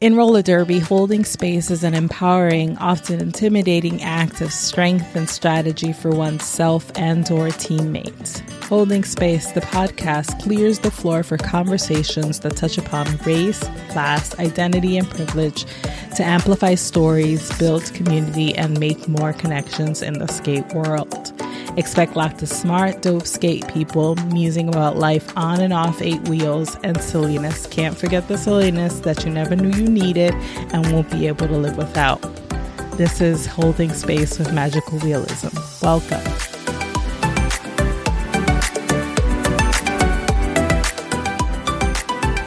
In roller derby, holding space is an empowering, often intimidating act of strength and strategy for oneself and or teammates. Holding Space, the podcast, clears the floor for conversations that touch upon race, class, identity, and privilege to amplify stories, build community, and make more connections in the skate world. Expect lots of smart, dope skate people musing about life on and off eight wheels and silliness. Can't forget the silliness that you never knew you needed and won't be able to live without. This is Holding Space with Magical Realism. Welcome.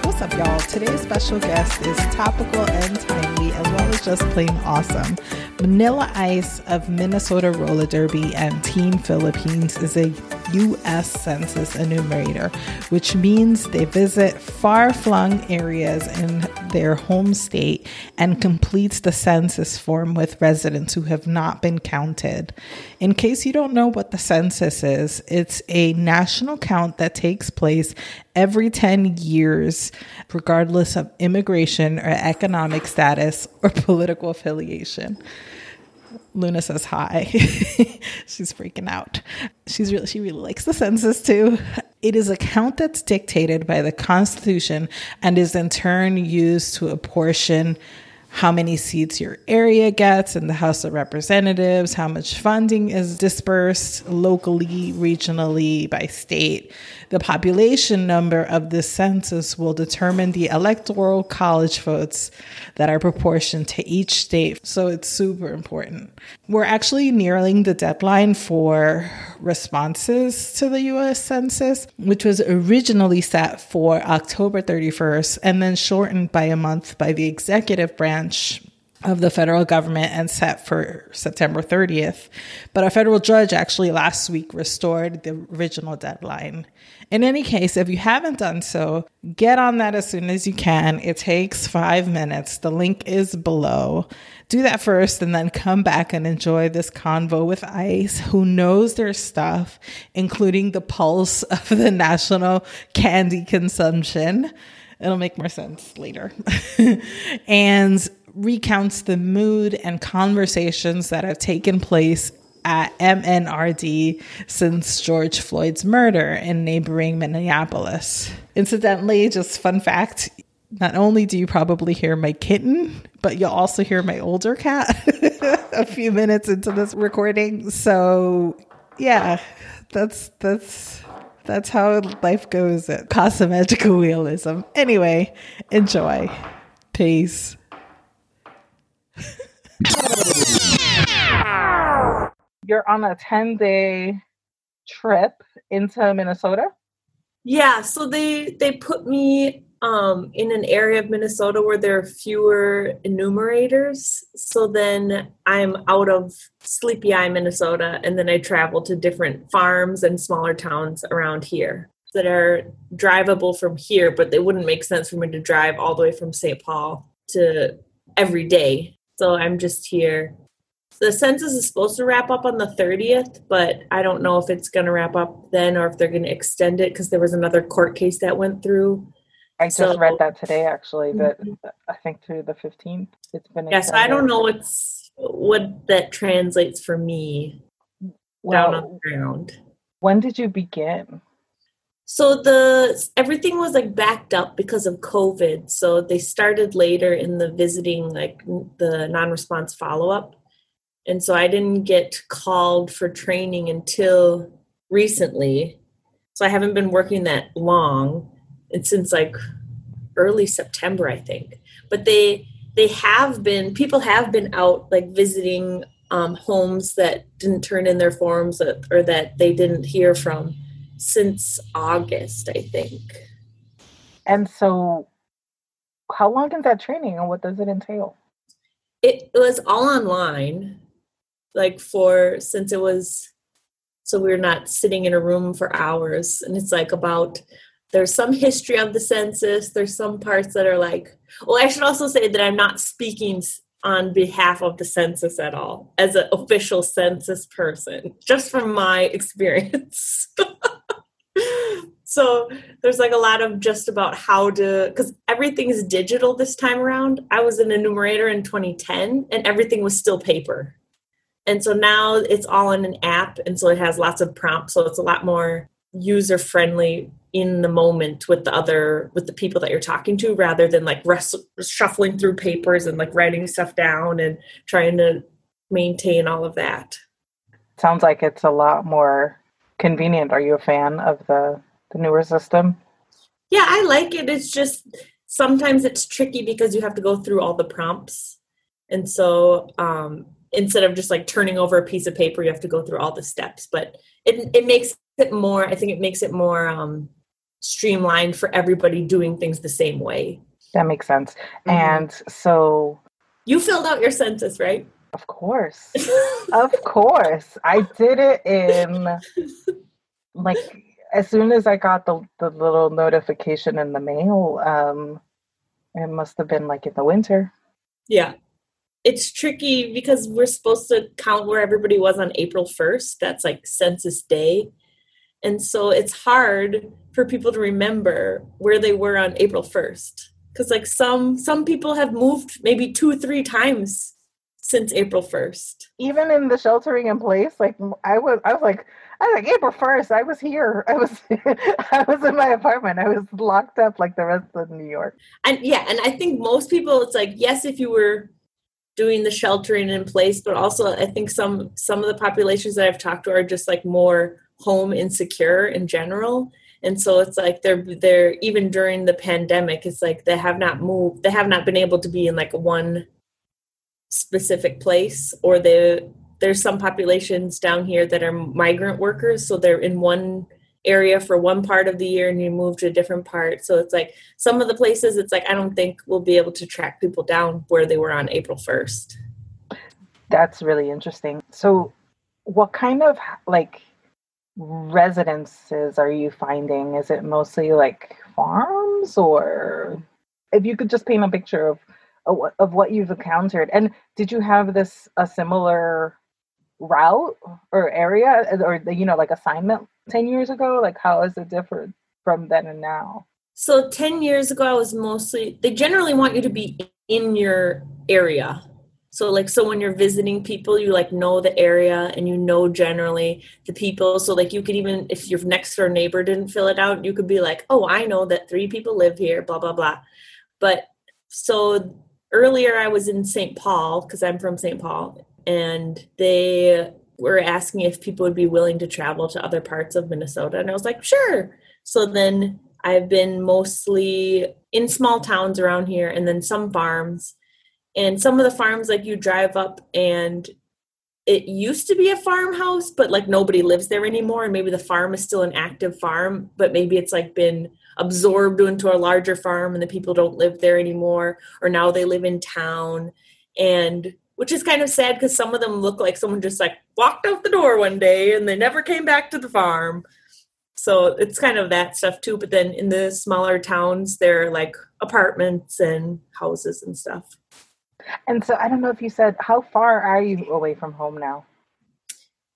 What's up, y'all? Today's special guest is topical and timely, as well as just plain awesome. Manila Ice of Minnesota Roller Derby and Team Philippines is a U.S. Census enumerator, which means they visit far flung areas in their home state and completes the census form with residents who have not been counted. In case you don't know what the census is, it's a national count that takes place every 10 years, regardless of immigration or economic status or political affiliation. Luna says hi. She's freaking out. She's really she really likes the census too. It is a count that's dictated by the Constitution and is in turn used to apportion how many seats your area gets in the House of Representatives, how much funding is dispersed locally, regionally, by state. The population number of this census will determine the electoral college votes that are proportioned to each state. So it's super important. We're actually nearing the deadline for responses to the US Census, which was originally set for October 31st and then shortened by a month by the executive branch of the federal government and set for September 30th. But a federal judge actually last week restored the original deadline. In any case, if you haven't done so, get on that as soon as you can. It takes five minutes. The link is below. Do that first and then come back and enjoy this convo with ICE, who knows their stuff, including the pulse of the national candy consumption. It'll make more sense later. and recounts the mood and conversations that have taken place at MNRD since George Floyd's murder in neighboring Minneapolis. Incidentally, just fun fact not only do you probably hear my kitten, but you'll also hear my older cat a few minutes into this recording. So, yeah, that's that's that's how life goes at Casa Magical Realism. Anyway, enjoy. Peace. You're on a 10 day trip into Minnesota? Yeah, so they they put me um, in an area of Minnesota where there are fewer enumerators. So then I'm out of Sleepy Eye, Minnesota, and then I travel to different farms and smaller towns around here that are drivable from here, but it wouldn't make sense for me to drive all the way from St. Paul to every day. So I'm just here. The census is supposed to wrap up on the 30th, but I don't know if it's going to wrap up then or if they're going to extend it because there was another court case that went through I just so, read that today, actually. That mm-hmm. I think through the fifteenth, it's been. Yeah, so I don't know what's what that translates for me well, down on the ground. When did you begin? So the everything was like backed up because of COVID. So they started later in the visiting, like the non-response follow-up, and so I didn't get called for training until recently. So I haven't been working that long and since like early September, I think. But they they have been people have been out like visiting um, homes that didn't turn in their forms or that they didn't hear from since August, I think. And so, how long is that training, and what does it entail? It was all online, like for since it was so we're not sitting in a room for hours, and it's like about there's some history of the census there's some parts that are like well i should also say that i'm not speaking on behalf of the census at all as an official census person just from my experience so there's like a lot of just about how to because everything is digital this time around. I was an enumerator in 2010 and everything was still paper. And so now it's all in an app and so it has lots of prompts so it's a lot more user friendly in the moment with the other with the people that you're talking to rather than like rest, shuffling through papers and like writing stuff down and trying to maintain all of that. Sounds like it's a lot more convenient are you a fan of the the newer system yeah i like it it's just sometimes it's tricky because you have to go through all the prompts and so um instead of just like turning over a piece of paper you have to go through all the steps but it it makes it more i think it makes it more um streamlined for everybody doing things the same way. That makes sense. Mm-hmm. And so you filled out your census, right? Of course. of course. I did it in like as soon as I got the, the little notification in the mail, um it must have been like in the winter. Yeah. It's tricky because we're supposed to count where everybody was on April 1st. That's like census day. And so it's hard for people to remember where they were on April 1st. Cause like some some people have moved maybe two three times since April 1st. Even in the sheltering in place, like I was I was like I was like April 1st, I was here. I was I was in my apartment. I was locked up like the rest of New York. And yeah, and I think most people it's like yes if you were doing the sheltering in place, but also I think some some of the populations that I've talked to are just like more home insecure in general and so it's like they're they're even during the pandemic it's like they have not moved they have not been able to be in like one specific place or they there's some populations down here that are migrant workers so they're in one area for one part of the year and you move to a different part. So it's like some of the places it's like i don't think we'll be able to track people down where they were on april 1st that's really interesting. So what kind of like residences are you finding? Is it mostly like farms or if you could just paint a picture of of what you've encountered and did you have this a similar route or area uh, or you know like assignment 10 years ago like how is it different from then and now so 10 years ago i was mostly they generally want you to be in your area so like so when you're visiting people, you like know the area and you know generally the people. So like you could even if your next door neighbor didn't fill it out, you could be like, "Oh, I know that three people live here, blah blah blah." But so earlier I was in St. Paul because I'm from St. Paul and they were asking if people would be willing to travel to other parts of Minnesota and I was like, "Sure." So then I've been mostly in small towns around here and then some farms and some of the farms like you drive up and it used to be a farmhouse but like nobody lives there anymore and maybe the farm is still an active farm but maybe it's like been absorbed into a larger farm and the people don't live there anymore or now they live in town and which is kind of sad because some of them look like someone just like walked out the door one day and they never came back to the farm so it's kind of that stuff too but then in the smaller towns there are like apartments and houses and stuff and so I don't know if you said how far are you away from home now?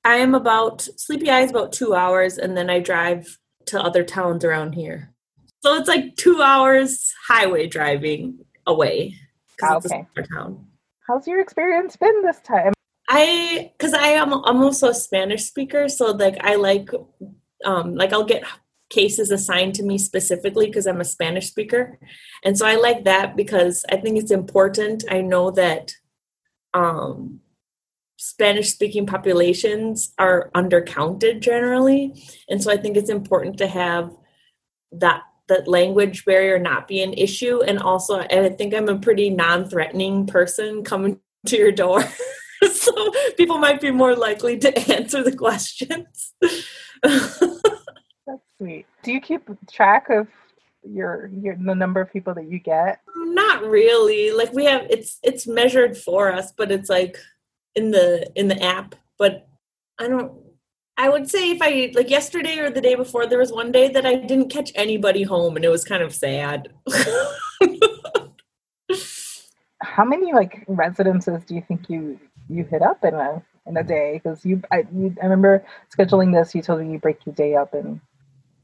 I am about Sleepy Eye is about two hours, and then I drive to other towns around here. So it's like two hours highway driving away. Okay. town. How's your experience been this time? I because I am I'm also a Spanish speaker, so like I like um like I'll get cases assigned to me specifically because I'm a Spanish speaker. And so I like that because I think it's important. I know that um, Spanish speaking populations are undercounted generally. And so I think it's important to have that that language barrier not be an issue and also I think I'm a pretty non-threatening person coming to your door. so people might be more likely to answer the questions. That's sweet. Do you keep track of your your the number of people that you get? Not really. Like we have it's it's measured for us, but it's like in the in the app. But I don't I would say if I like yesterday or the day before there was one day that I didn't catch anybody home and it was kind of sad. How many like residences do you think you you hit up in a in a day? Because you I you, I remember scheduling this. You told me you break your day up in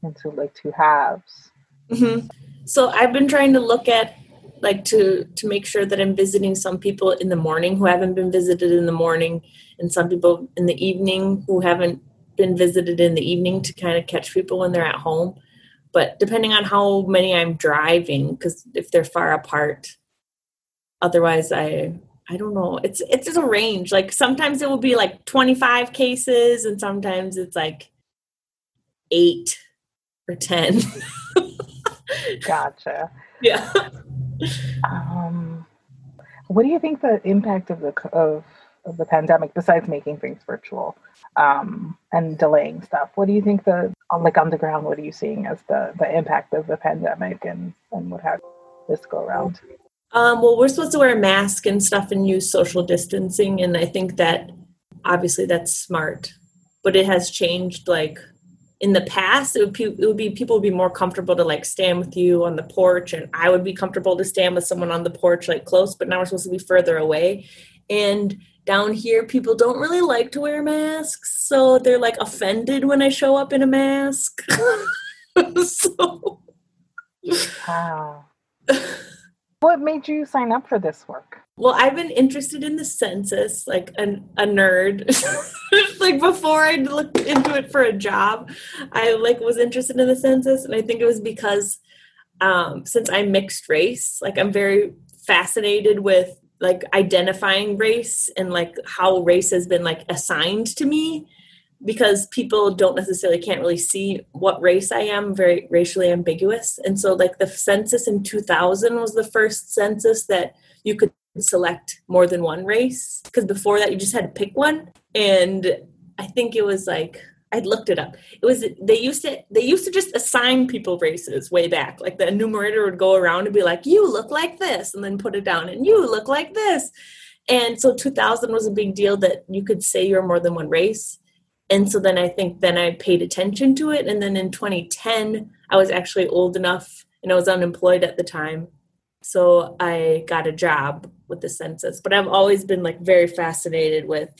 into like two halves. Mm-hmm. So I've been trying to look at like to to make sure that I'm visiting some people in the morning who haven't been visited in the morning, and some people in the evening who haven't been visited in the evening to kind of catch people when they're at home. But depending on how many I'm driving, because if they're far apart, otherwise I I don't know. It's it's a range. Like sometimes it will be like 25 cases, and sometimes it's like eight or ten. gotcha. Yeah. Um, what do you think the impact of the of of the pandemic, besides making things virtual um, and delaying stuff? What do you think the like on the ground? What are you seeing as the the impact of the pandemic and and what have this go around? Um, well, we're supposed to wear a mask and stuff and use social distancing, and I think that obviously that's smart, but it has changed like in the past it would, it would be people would be more comfortable to like stand with you on the porch and i would be comfortable to stand with someone on the porch like close but now we're supposed to be further away and down here people don't really like to wear masks so they're like offended when i show up in a mask. So wow. What made you sign up for this work? Well, I've been interested in the census, like an, a nerd. like before I looked into it for a job, I like was interested in the census, and I think it was because um, since I'm mixed race, like I'm very fascinated with like identifying race and like how race has been like assigned to me because people don't necessarily can't really see what race I am, very racially ambiguous. And so like the census in 2000 was the first census that you could select more than one race because before that you just had to pick one and i think it was like i'd looked it up. It was they used to they used to just assign people races way back. Like the enumerator would go around and be like you look like this and then put it down and you look like this. And so 2000 was a big deal that you could say you're more than one race. And so then i think then i paid attention to it. And then in 2010 i was actually old enough and i was unemployed at the time. So i got a job with the census. But i've always been like very fascinated with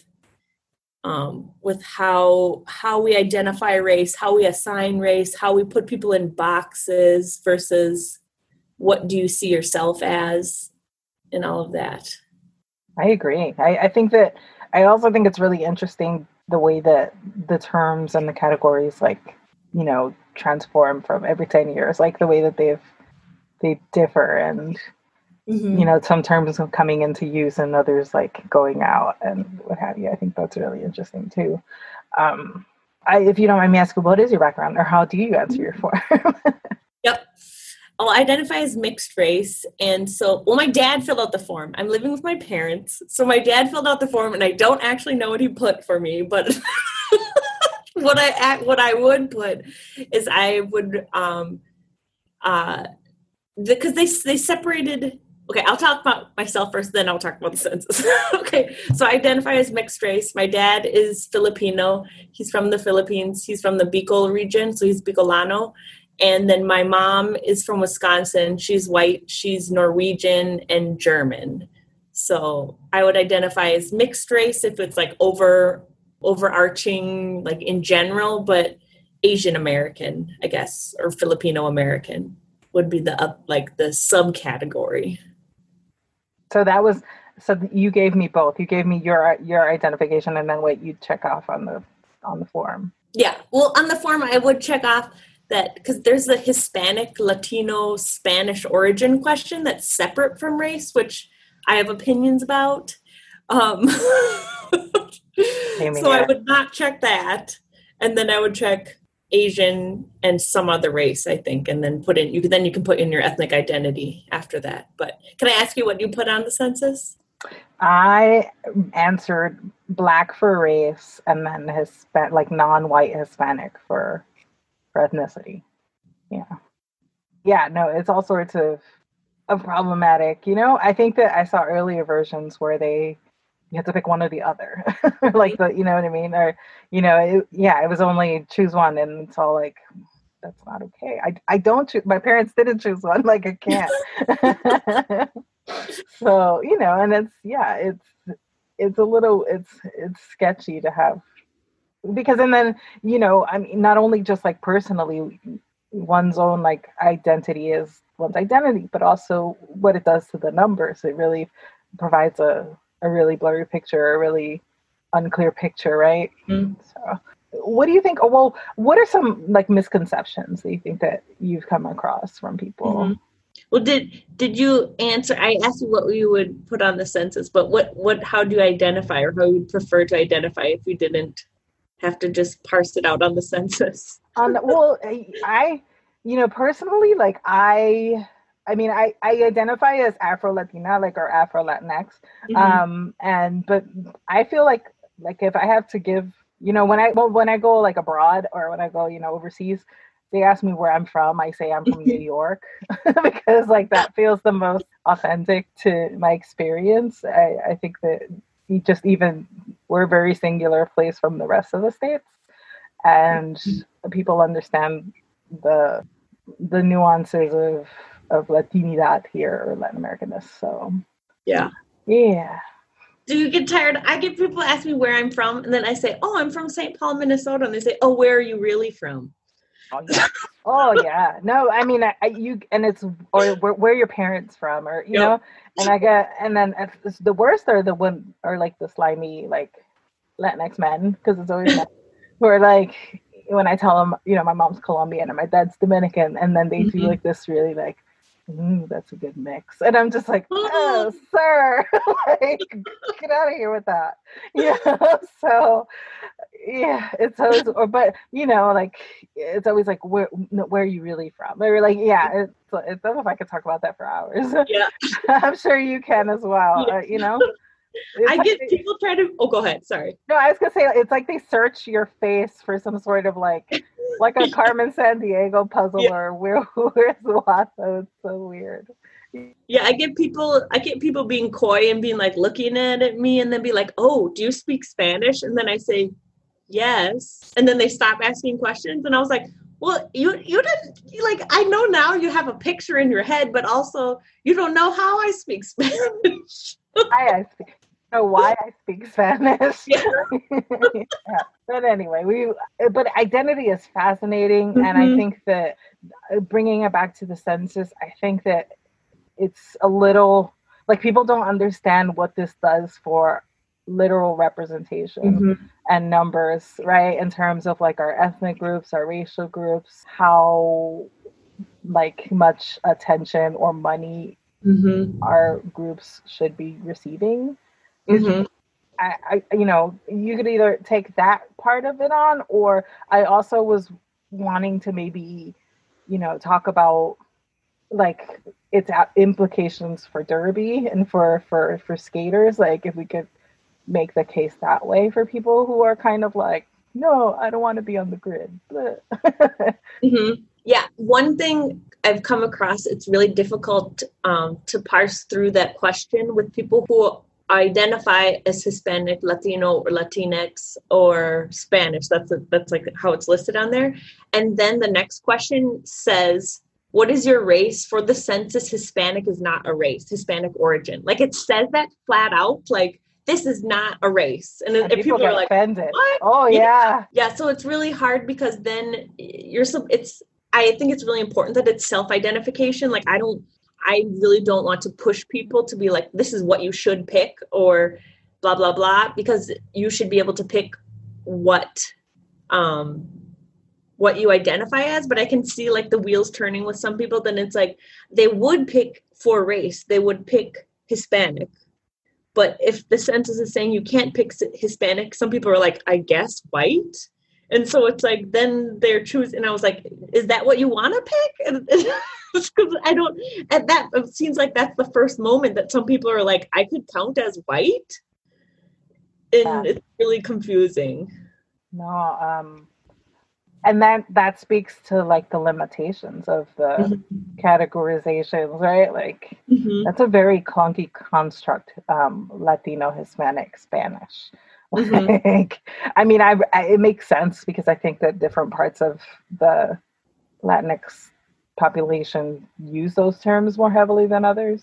um, with how how we identify race how we assign race how we put people in boxes versus what do you see yourself as and all of that. I agree. I, I think that i also think it's really interesting the way that the terms and the categories like you know transform from every 10 years like the way that they've they differ and mm-hmm. you know some terms are coming into use and others like going out and what have you i think that's really interesting too um I, if you don't mind me asking what is your background or how do you answer your form yep I'll identify as mixed race. And so, well, my dad filled out the form. I'm living with my parents. So, my dad filled out the form, and I don't actually know what he put for me, but what I what I would put is I would um uh because they they separated okay i'll talk about myself first then i'll talk about the census. Okay so i identify as mixed race. My dad is filipino. He's from the philippines. He's from the bicol region so he's bicolano. And then my mom is from wisconsin. She's white she's norwegian and german. So i would identify as mixed race if it's like over overarching like in general but asian american i guess or filipino american would be the up like the subcategory so that was so you gave me both. You gave me your your identification and then what you check off on the on the form. Yeah. Well, on the form I would check off that because there's the Hispanic, Latino, Spanish origin question that's separate from race, which I have opinions about. Um, so I would not check that, and then I would check Asian and some other race, I think, and then put in you. Then you can put in your ethnic identity after that. But can I ask you what you put on the census? I answered black for race, and then Hispanic, like non-white Hispanic for for ethnicity. Yeah, yeah. No, it's all sorts of of problematic. You know, I think that I saw earlier versions where they you have to pick one or the other. Mm-hmm. Like the you know what i mean? Or you know it, yeah it was only choose one and it's all like that's not okay. I i don't choose my parents didn't choose one like i can't. So you know and it's yeah it's it's a little it's it's sketchy to have because and then you know i mean not only just like personally one's own like identity is one's identity but also what it does to the numbers. It really provides a, a really blurry picture a really unclear picture right mm-hmm. so what do you think oh, well what are some like misconceptions that you think that you've come across from people mm-hmm. well did did you answer i asked you what you would put on the census but what what how do you identify or how you would prefer to identify if you didn't have to just parse it out on the census um well i you know personally like i I mean, I, I identify as Afro Latina, like or Afro Latinx, mm-hmm. um, and but I feel like like if I have to give you know when i well, when i go like abroad or when i go you know overseas they ask me where i'm from. I say i'm from new york because like that feels the most authentic to my experience. I, I think that just even we're a very singular place from the rest of the states. And mm-hmm. people understand the the nuances of of latinidad here or latin americanness so yeah yeah do you get tired? I get people ask me where I'm from, and then I say, "Oh, I'm from St. Paul, Minnesota," and they say, "Oh, where are you really from?" Oh yeah, oh, yeah. no, I mean, I, I, you and it's or where, where your parents from, or you yep. know, and I get, and then the worst are the one are like the slimy like Latinx men because it's always who are like when I tell them, you know, my mom's Colombian and my dad's Dominican, and then they mm-hmm. do like this really like Ooh, that's a good mix. And I'm just like, oh, sir, like, get out of here with that. Yeah. so, yeah, it's always, or, but you know, like, it's always like, where, where are you really from? They were like, yeah, it's, it's, I don't know if I could talk about that for hours. Yeah. I'm sure you can as well, yeah. uh, you know? I get they, people try to. Oh, go ahead. Sorry. No, I was gonna say it's like they search your face for some sort of like, like a Carmen Sandiego puzzle yeah. or where where's Lasso? It's so weird. Yeah, I get people. I get people being coy and being like looking at me, and then be like, "Oh, do you speak Spanish?" And then I say, "Yes," and then they stop asking questions, and I was like, well you you didn't like i know now you have a picture in your head but also you don't know how i speak spanish I speak know why I speak Spanish. Yeah. yeah. But anyway, we but identity is fascinating, mm-hmm. and I mm-hmm. think that uh, bringing it back to the census, I think that it's a little like people don't understand what this does for literal representation mm-hmm. and numbers, right? In terms of like our ethnic groups, our racial groups, how like much attention or money mm-hmm. our groups should be receiving Mm-hmm. I, I, you know, you could either take that part of it on, or I also was wanting to maybe, you know, talk about like its implications for derby and for for for skaters. Like if we could make the case that way for people who are kind of like, no, I don't want to be on the grid. mm-hmm. Yeah, one thing I've come across, it's really difficult um, to parse through that question with people who identify as Hispanic, Latino, or Latinx, or Spanish. That's a, that's like how it's listed on there. And then the next question says, "What is your race?" For the census, Hispanic is not a race. Hispanic origin, like it says that flat out, like. This is not a race, and, and people, people are like, offended. What? "Oh yeah. yeah, yeah." So it's really hard because then you're so. It's I think it's really important that it's self-identification. Like I don't I really don't want to push people to be like, this is what you should pick or blah, blah, blah, because you should be able to pick what um what you identify as. But i can see like the wheels turning with some people then it's like they would pick for race. They would pick hispanic. But if the census is saying you can't pick hispanic some people are like i guess white? And so it's like then they're choosing and i was like is that what you want to pick because i don't at that it seems like that's the first moment that some people are like i could count as white and yeah. it's really confusing no um and that that speaks to like the limitations of the mm-hmm. categorizations right like mm-hmm. that's a very clunky construct um latino hispanic spanish Mm-hmm. Like, I mean, I, I, it makes sense because I think that different parts of the Latinx population use those terms more heavily than others.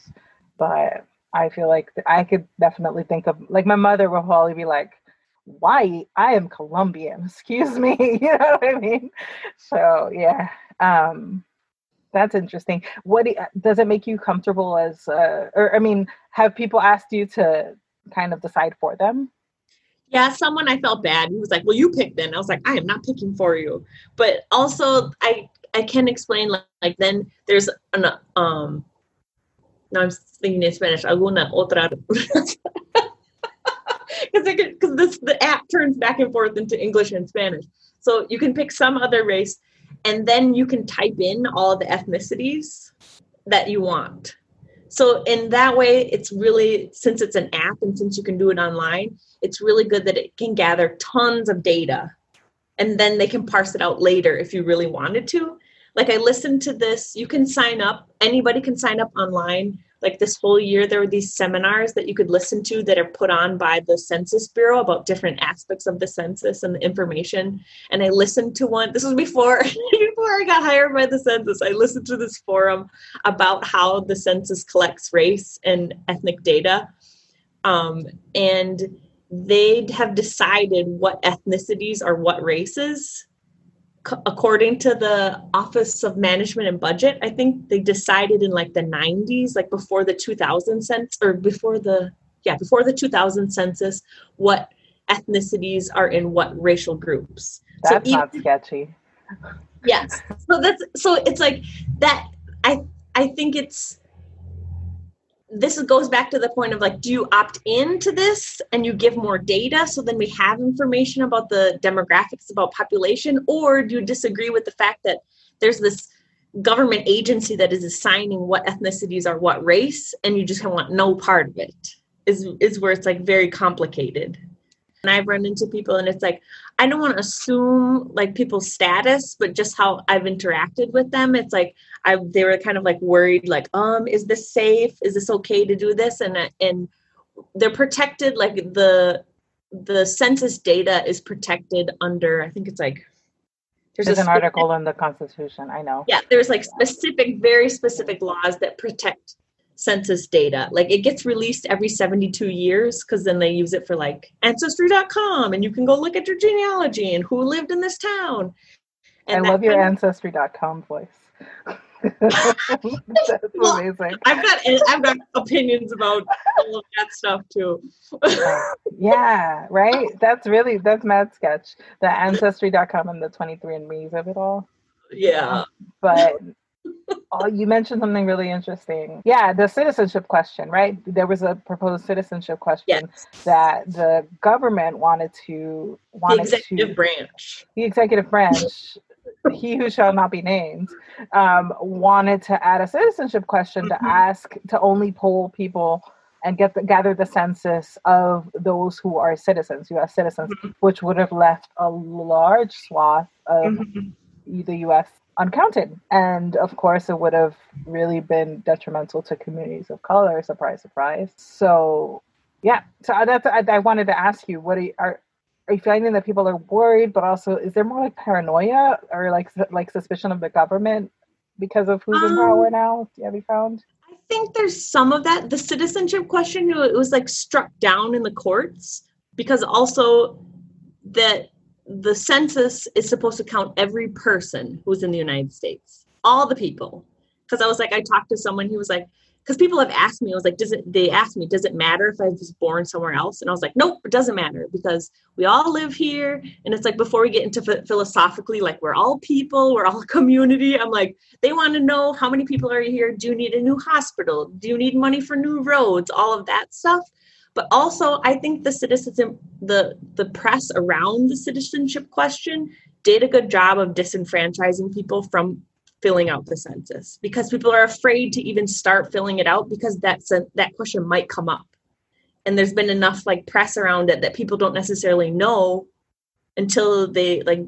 But I feel like I could definitely think of like my mother will probably be like, white. I am Colombian. Excuse me. you know what I mean? So yeah, um, that's interesting. What do, does it make you comfortable as? Uh, or I mean, have people asked you to kind of decide for them? Yeah, someone I felt bad. He was like, "Well, you pick then." I was like, "I am not picking for you." But also, I I can explain like, like then there's an um. Now I'm thinking in Spanish. Alguna otra. Because this the app turns back and forth into English and Spanish. So you can pick some other race, and then you can type in all the ethnicities that you want. So in that way, it's really since it's an app and since you can do it online, it's really good that it can gather tons of data and then they can parse it out later if you really wanted to. Like I listened to this, you can sign up, anybody can sign up online. Like this whole year there were these seminars that you could listen to that are put on by the census bureau about different aspects of the census and the information. And i listened to one this was before before i got hired by the census. I listened to this forum about how the census collects race and ethnic data. Um, and they have decided what ethnicities are what races according to the Office of Management and Budget, I think they decided in like the 90s, like before the 2000 census, or before the yeah before the 2000 census, what ethnicities are in what racial groups. That's so even, not sketchy. Yes. So that's so it's like that. I I think it's this goes back to the point of like do you opt into this and you give more data so then we have information about the demographics about population? Or do you disagree with the fact that there's this government agency that is assigning what ethnicities are what race and you just kinda want no part of it? Is is where it's like very complicated and I've run into people and it's like, I don't want to assume like people's status, but just how I've interacted with them. It's like I they were kind of like worried, like, um, is this safe? Is this okay to do this? And and they're protected, like the the census data is protected under, I think it's like there's, there's an article in the Constitution. I know. Yeah, there's like specific, very specific laws that protect census data. Like it gets released every 72 years because then they use it for like ancestry.com and you can go look at your genealogy and who lived in this town. And I love your ancestry.com voice. That's well, amazing. I've got I've got opinions about all of that stuff too. yeah, right. That's really that's mad sketch. The ancestry.com and the 23andMe's of it all. Yeah. But oh, you mentioned something really interesting. Yeah, the citizenship question, right? There was a proposed citizenship question yes. that the government wanted to wanted the executive to, branch. The executive branch, he who shall not be named, um, wanted to add a citizenship question mm-hmm. to ask to only poll people and get the, gather the census of those who are citizens, U.S. citizens, mm-hmm. which would have left a large swath of mm-hmm. the U.S uncounted. And of course, it would have really been detrimental to communities of color. Surprise, surprise. So, yeah. So that's I, I wanted to ask you: What are you, are are you finding that people are worried, but also is there more like paranoia or like like suspicion of the government because of who's um, in power now? Have you found? I think there's some of that. The citizenship question it was like struck down in the courts because also that the census is supposed to count every person who's in the United States, all the people. Because I was like, I talked to someone, he was like, because people have asked me, I was like, does it, they asked me, does it matter if I was born somewhere else? And I was like, nope, it doesn't matter because we all live here. And it's like, before we get into philosophically, like, we're all people, we're all community. I'm like, they want to know how many people are here? Do you need a new hospital? Do you need money for new roads? All of that stuff. But also, I think the citizenship, the the press around the citizenship question did a good job of disenfranchising people from filling out the census because people are afraid to even start filling it out because that's a, that question might come up. And there's been enough like press around it that people don't necessarily know until they like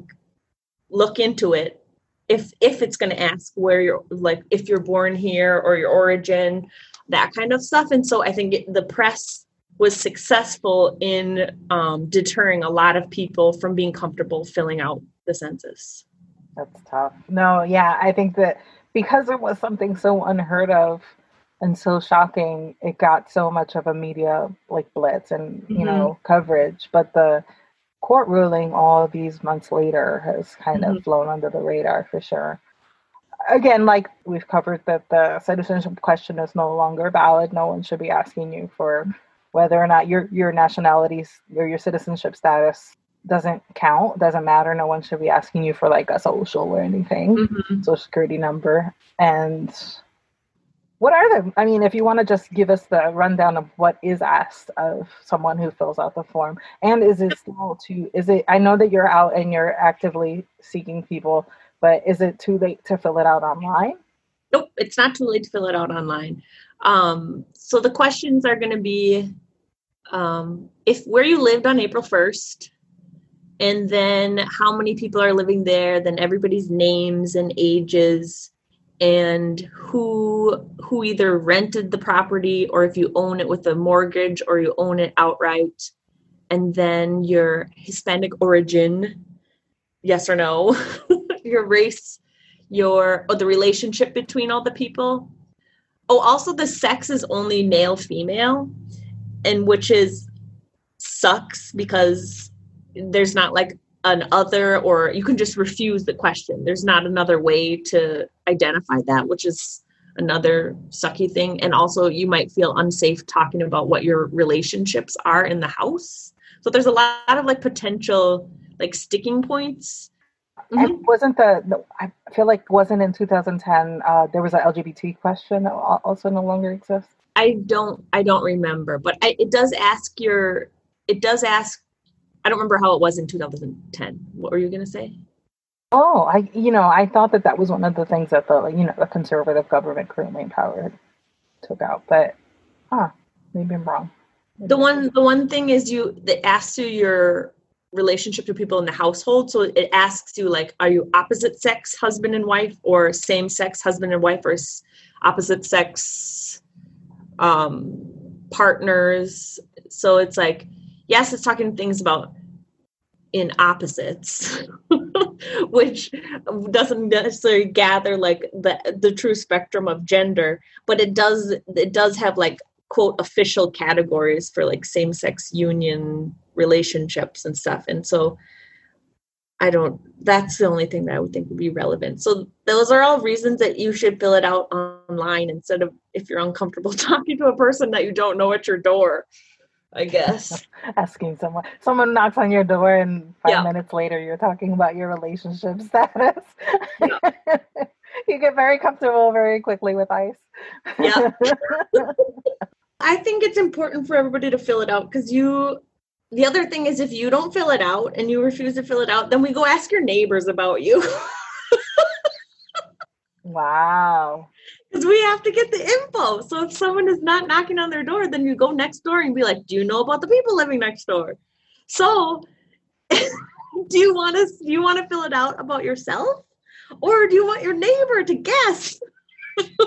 look into it if if it's going to ask where you're like if you're born here or your origin that kind of stuff. And so i think it, the press was successful in um, deterring a lot of people from being comfortable filling out the census. That's tough. No, yeah, I think that because it was something so unheard of and so shocking, it got so much of a media like blitz and you mm-hmm. know coverage. But the court ruling all these months later has kind Mhm. of flown under the radar for sure. Again, like we've covered that the citizenship question is no longer valid. No one should be asking you for whether or not your your nationalities or your citizenship status doesn't count, doesn't matter. No one should be asking you for like a social or anything Mhm. social security number and what are them i mean if you want to just give us the rundown of what is asked of someone who fills out the form and is it still to is it i know that you're out and you're actively seeking people but is it too late to fill it out online Nope, it's not too late to fill it out online. Um, so the questions are going to be um, if where you lived on April 1st, and then how many people are living there, then everybody's names and ages, and who who either rented the property or if you own it with a mortgage or you own it outright, and then your Hispanic origin, yes or no, your race your or the relationship between all the people. Oh, also the sex is only male female, and which is sucks because there's not like an other or you can just refuse the question. There's not another way to identify that, which is another sucky thing. And also you might feel unsafe talking about what your relationships are in the house. So there's a lot of like potential like sticking points. Mhm. and wasn't the, the i feel like wasn't in 2010 uh, there was an lgbt question that also no longer exists I don't I don't remember, but I, it does ask your it does ask I don't remember how it was in 2010. What were you going to say? Oh, I you know I thought that that was one of the things that the you know the conservative government currently empowered took out, but huh, maybe I'm wrong. The one the one thing is you it asks you your relationship to people in the household. So it asks you like are you opposite sex husband and wife or same sex husband and wife or opposite sex um partners. So it's like yes, it's talking things about in opposites, which doesn't necessarily gather like the the true spectrum of gender, but it does it does have like quote official categories for like same sex union relationships and stuff. And so I don't that's the only thing that I would think would be relevant. So those are all reasons that you should fill it out online instead of if you're uncomfortable talking to a person that you don't know at your door. I guess. Asking someone, someone knocks on your door, and five Yeah. minutes later, you're talking about your relationship status. you get very comfortable very quickly with ice. Yeah. I think it's important for everybody to fill it out because you. The other thing is, if you don't fill it out and you refuse to fill it out, then we go ask your neighbors about you wow. because we have to get the info. So if someone is not knocking on their door, then you go next door and be like, "Do you know about the people living next door?" So, do you want to do you want to fill it out about yourself, or do you want your neighbor to guess?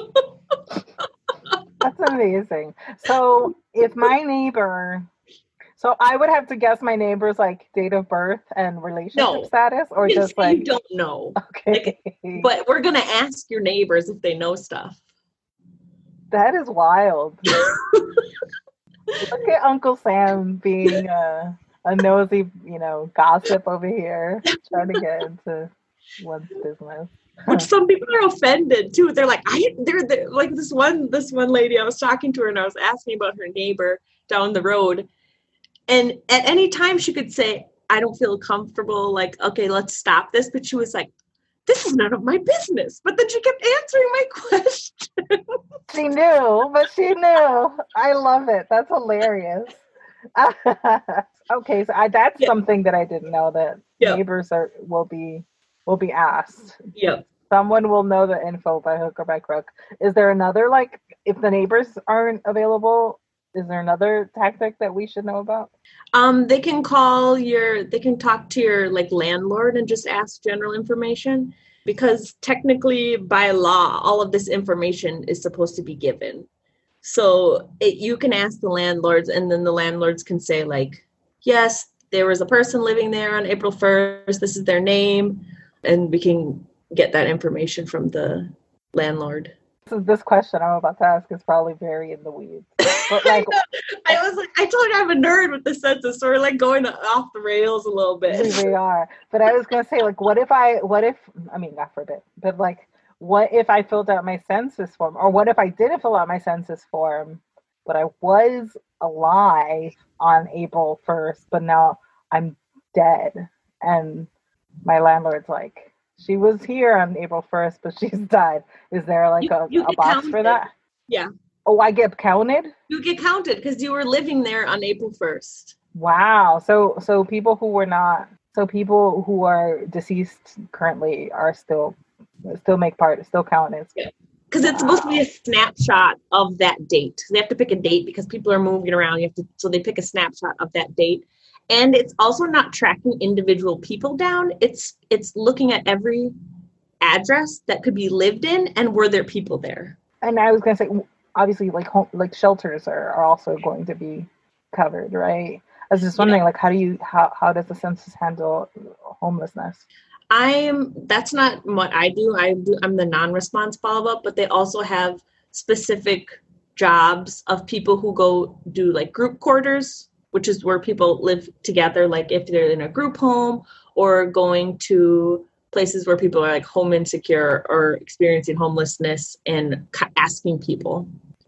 That's amazing. So if my neighbor, so I would have to guess my neighbor's like date of birth and relationship No. status, or You just like you don't know, okay. but we're gonna ask your neighbors if they know stuff. that is wild. Look at Uncle Sam being a, a nosy, you know, gossip over here, trying to get into one's business. which some people are offended too. They're like, I, they're, they're like this one, this one lady. I was talking to her and I was asking about her neighbor down the road, and at any time she could say, "I don't feel comfortable." Like, okay, let's stop this. But she was like, "This is none of my business." But then she kept answering my question. She knew, but she knew. I love it. That's hilarious. okay, so I, that's Yeah. something that I didn't know that Yeah. neighbors are will be will be asked. yep. Someone will know the info by hook or by crook. Is there another like if the neighbors aren't available? Is there another tactic that we should know about? Um, they can call your, they can talk to your like landlord and just ask general information because technically by law, all of this information is supposed to be given. So it, you can ask the landlords, and then the landlords can say like, yes, there was a person living there on April first. This is their name, and we can get that information from the landlord. This, is, this question I'm about to ask is probably very in the weeds. But like, I was like, I told you I'm a nerd with the census, so we're like going off the rails a little we bit. really are. But I was gonna say, like, what if I, what if, I mean, not for a bit, but like, what if I filled out my census form, or what if I didn't fill out my census form, but I was alive on April first, but now I'm dead, and my landlord's like, she was here on April first, but she's died. Is there like You- a, you a box for counted. that? Yeah. Oh, I get counted. You get counted because you were living there on April 1st. Wow. So so people who were not so people who are deceased currently are still still make part still count as Because it's supposed to be a snapshot of that date. They have to pick a date because people are moving around. You have to, so they pick a snapshot of that date. And it's also not tracking individual people down. It's it's looking at every address that could be lived in and were there people there. and I was gonna say obviously like home like shelters are, are also going to be covered, right? I was just wondering like how do you how how does the census handle homelessness? I'm that's not what I do. I do I'm the non-response follow-up, but they also have specific jobs of people who go do like group quarters, which is where people live together, like if they're in a group home or going to places where people are like home insecure or experiencing homelessness and asking people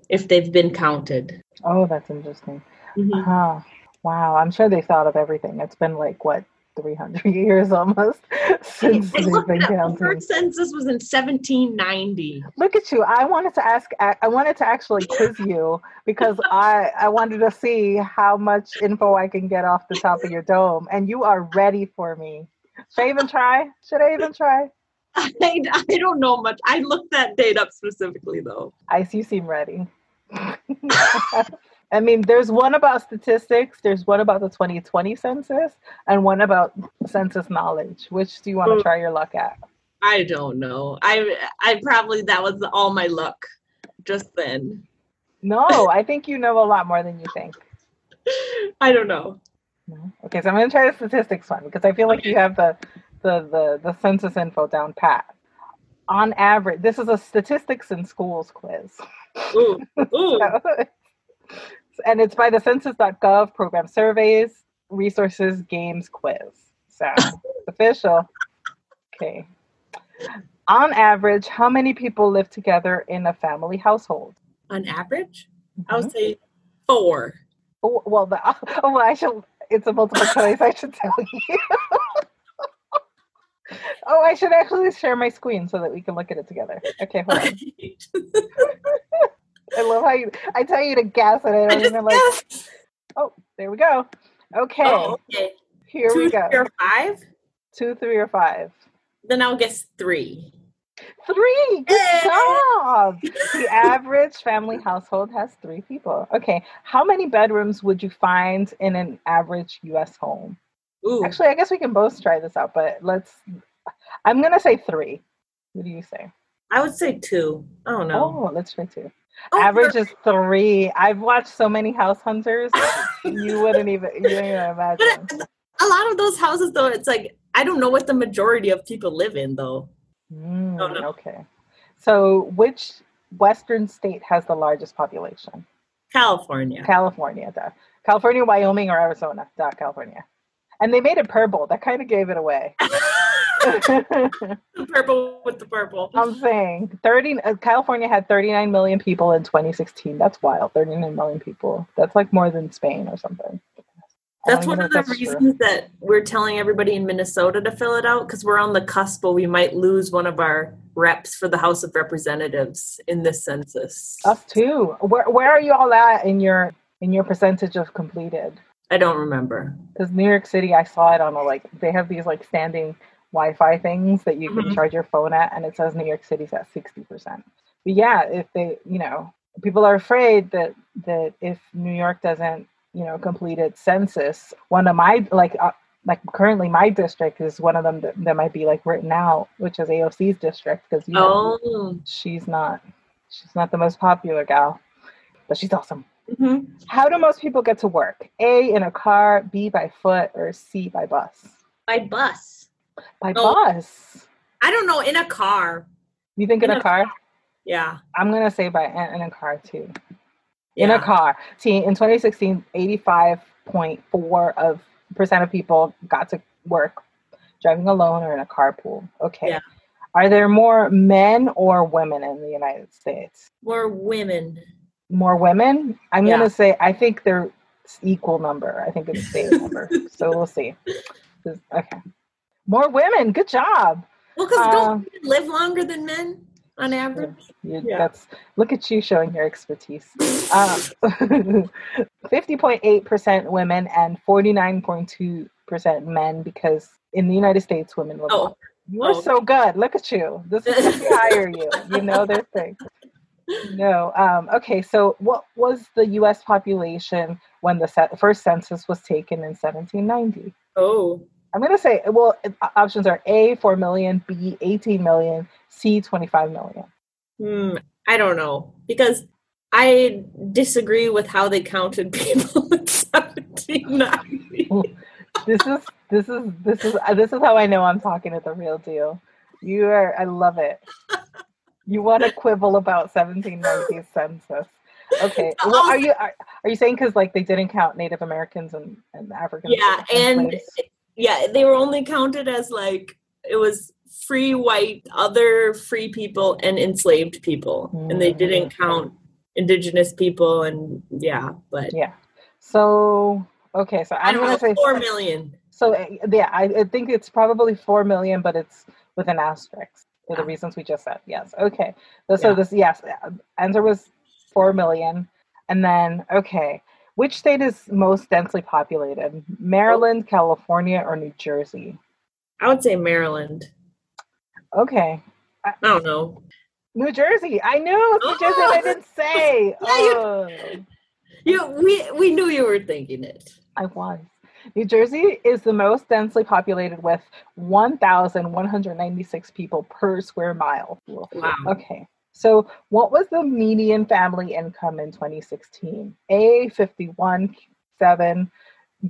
if they've been counted. Oh, that's interesting. Mhm. Huh. Wow, I'm sure they thought of everything. It's been like what 300 years almost since I they've been up. The first census was in 1790. Look at you. I wanted to ask I wanted to actually quiz you because I I wanted to see how much info I can get off the top of your dome and you are ready for me. Should I even try? Should I even try? I, I don't know much. I looked that date up specifically though. Ice, you seem ready. I mean, there's one about statistics, there's one about the 2020 census, and one about census knowledge. Which do you want to try your luck at? I don't know. I I probably that was all my luck just then. No, I think you know a lot more than you think. I don't know. No? Okay, so I'm going to try the statistics one because I feel like you have the, the, the, the census info down pat. On average, this is a statistics in schools quiz. Ooh, ooh. and it's by the census.gov program surveys, resources, games, quiz. So official. Okay. On average, how many people live together in a family household? On average, I Mhm. would say four. Oh, well, the, oh, well, I should. It's a multiple choice. I should tell you. Oh, I should actually share my screen so that we can look at it together. Okay, hold on. I love how you. I tell you to guess, and I I don't just even like. guessed. Oh, there we go. Okay, Oh, okay. here Two, we go. three, or five. Two, three, or five. Then I'll guess three. Three. Good Yay! job. The average family household has three people. Okay, how many bedrooms would you find in an average U.S. home? Ooh, Actually, I guess we can both try this out, but let's. I'm gonna say three. What do you say? I would say two. I don't know. Oh, let's try two. Oh, Average is three. I've watched so many House Hunters. you wouldn't even. You wouldn't even imagine. But a lot of those houses, though, it's like I don't know what the majority of people live in, though. Mm, Oh, no. Okay. So, which Western state has the largest population? California. California, duh. California, Wyoming, or Arizona, duh, California. And they made it purple. That kind of gave it away. purple with the purple. I'm saying 30 uh, California had 39 million people in 2016. That's wild. 39 million people. That's like more than Spain or something. That's one of the that's true. reasons that we're telling everybody in Minnesota to fill it out because we're on the cusp where we might lose one of our reps for the House of Representatives in this census. Us too. Where where are you all at in your in your percentage of completed? I don't remember. Because New York City, I saw it on a like they have these like standing Wi-Fi things that you can Mhm. charge your phone at, and it says New York City's at sixty percent. But yeah, if they, you know, people are afraid that that if New York doesn't, you know, complete its census, one of my like uh, like currently my district is one of them that, that might be like written out, which is AOC's district because you know Oh, she's not she's not the most popular gal, but she's awesome. Mhm. How do most people get to work? A in a car, B by foot, or C by bus? by bus. By Oh. bus. I don't know. In a car. You think in In a a car? Yeah. I'm gonna say by in in a car too. in a car. See, in 2016, 85.4 of percent of people got to work driving alone or in a carpool. Okay. Yeah. Are there more men or women in the United States? More women. More women? I'm Yeah. gonna say I think they're equal number. I think it's the same number. So we'll see. Okay. More women. Good job. Well, because Um, don't women live longer than men on average? You, Yeah. That's look at you showing your expertise. Um, Fifty point eight percent women and forty nine point two percent men because in the United States women live Oh. longer. You are Oh. so good. Look at you. This is why we hire you. You know their thing. No. Um, okay. So, what was the U.S. population when the se- first census was taken in 1790? Oh. I'm going to say, well, options are A, 4 million, B, 18 million, C, 25 million. Hmm. I don't know. Because I disagree with how they counted people in 1790. this is this is this is this is how I know I'm talking to the real deal. You are I love it. You want to quibble about 1790 census. Okay. Well, are you are, are you saying because like they didn't count Native Americans and, and Africans? Yeah, and slaves? yeah, they were only counted as like it was free white, other free people, and enslaved people, and they didn't count indigenous people. And yeah, but yeah. So okay, so I I'm don't gonna say four million. So uh, yeah, I, I think it's probably four million, but it's with an asterisk for the reasons we just said. Yes. Okay. So, Yeah. this yes, answer was four million, and then okay, which state is most densely populated? Maryland, California, or New Jersey? I would say Maryland. Okay. I don't know. New Jersey. I knew New Jersey. I Oh! didn't say. Yeah, you- oh, You we we knew you were thinking it. I was. New Jersey is the most densely populated with 1,196 people per square mile. Wow. Okay. So, what was the median family income in 2016? A 51 7,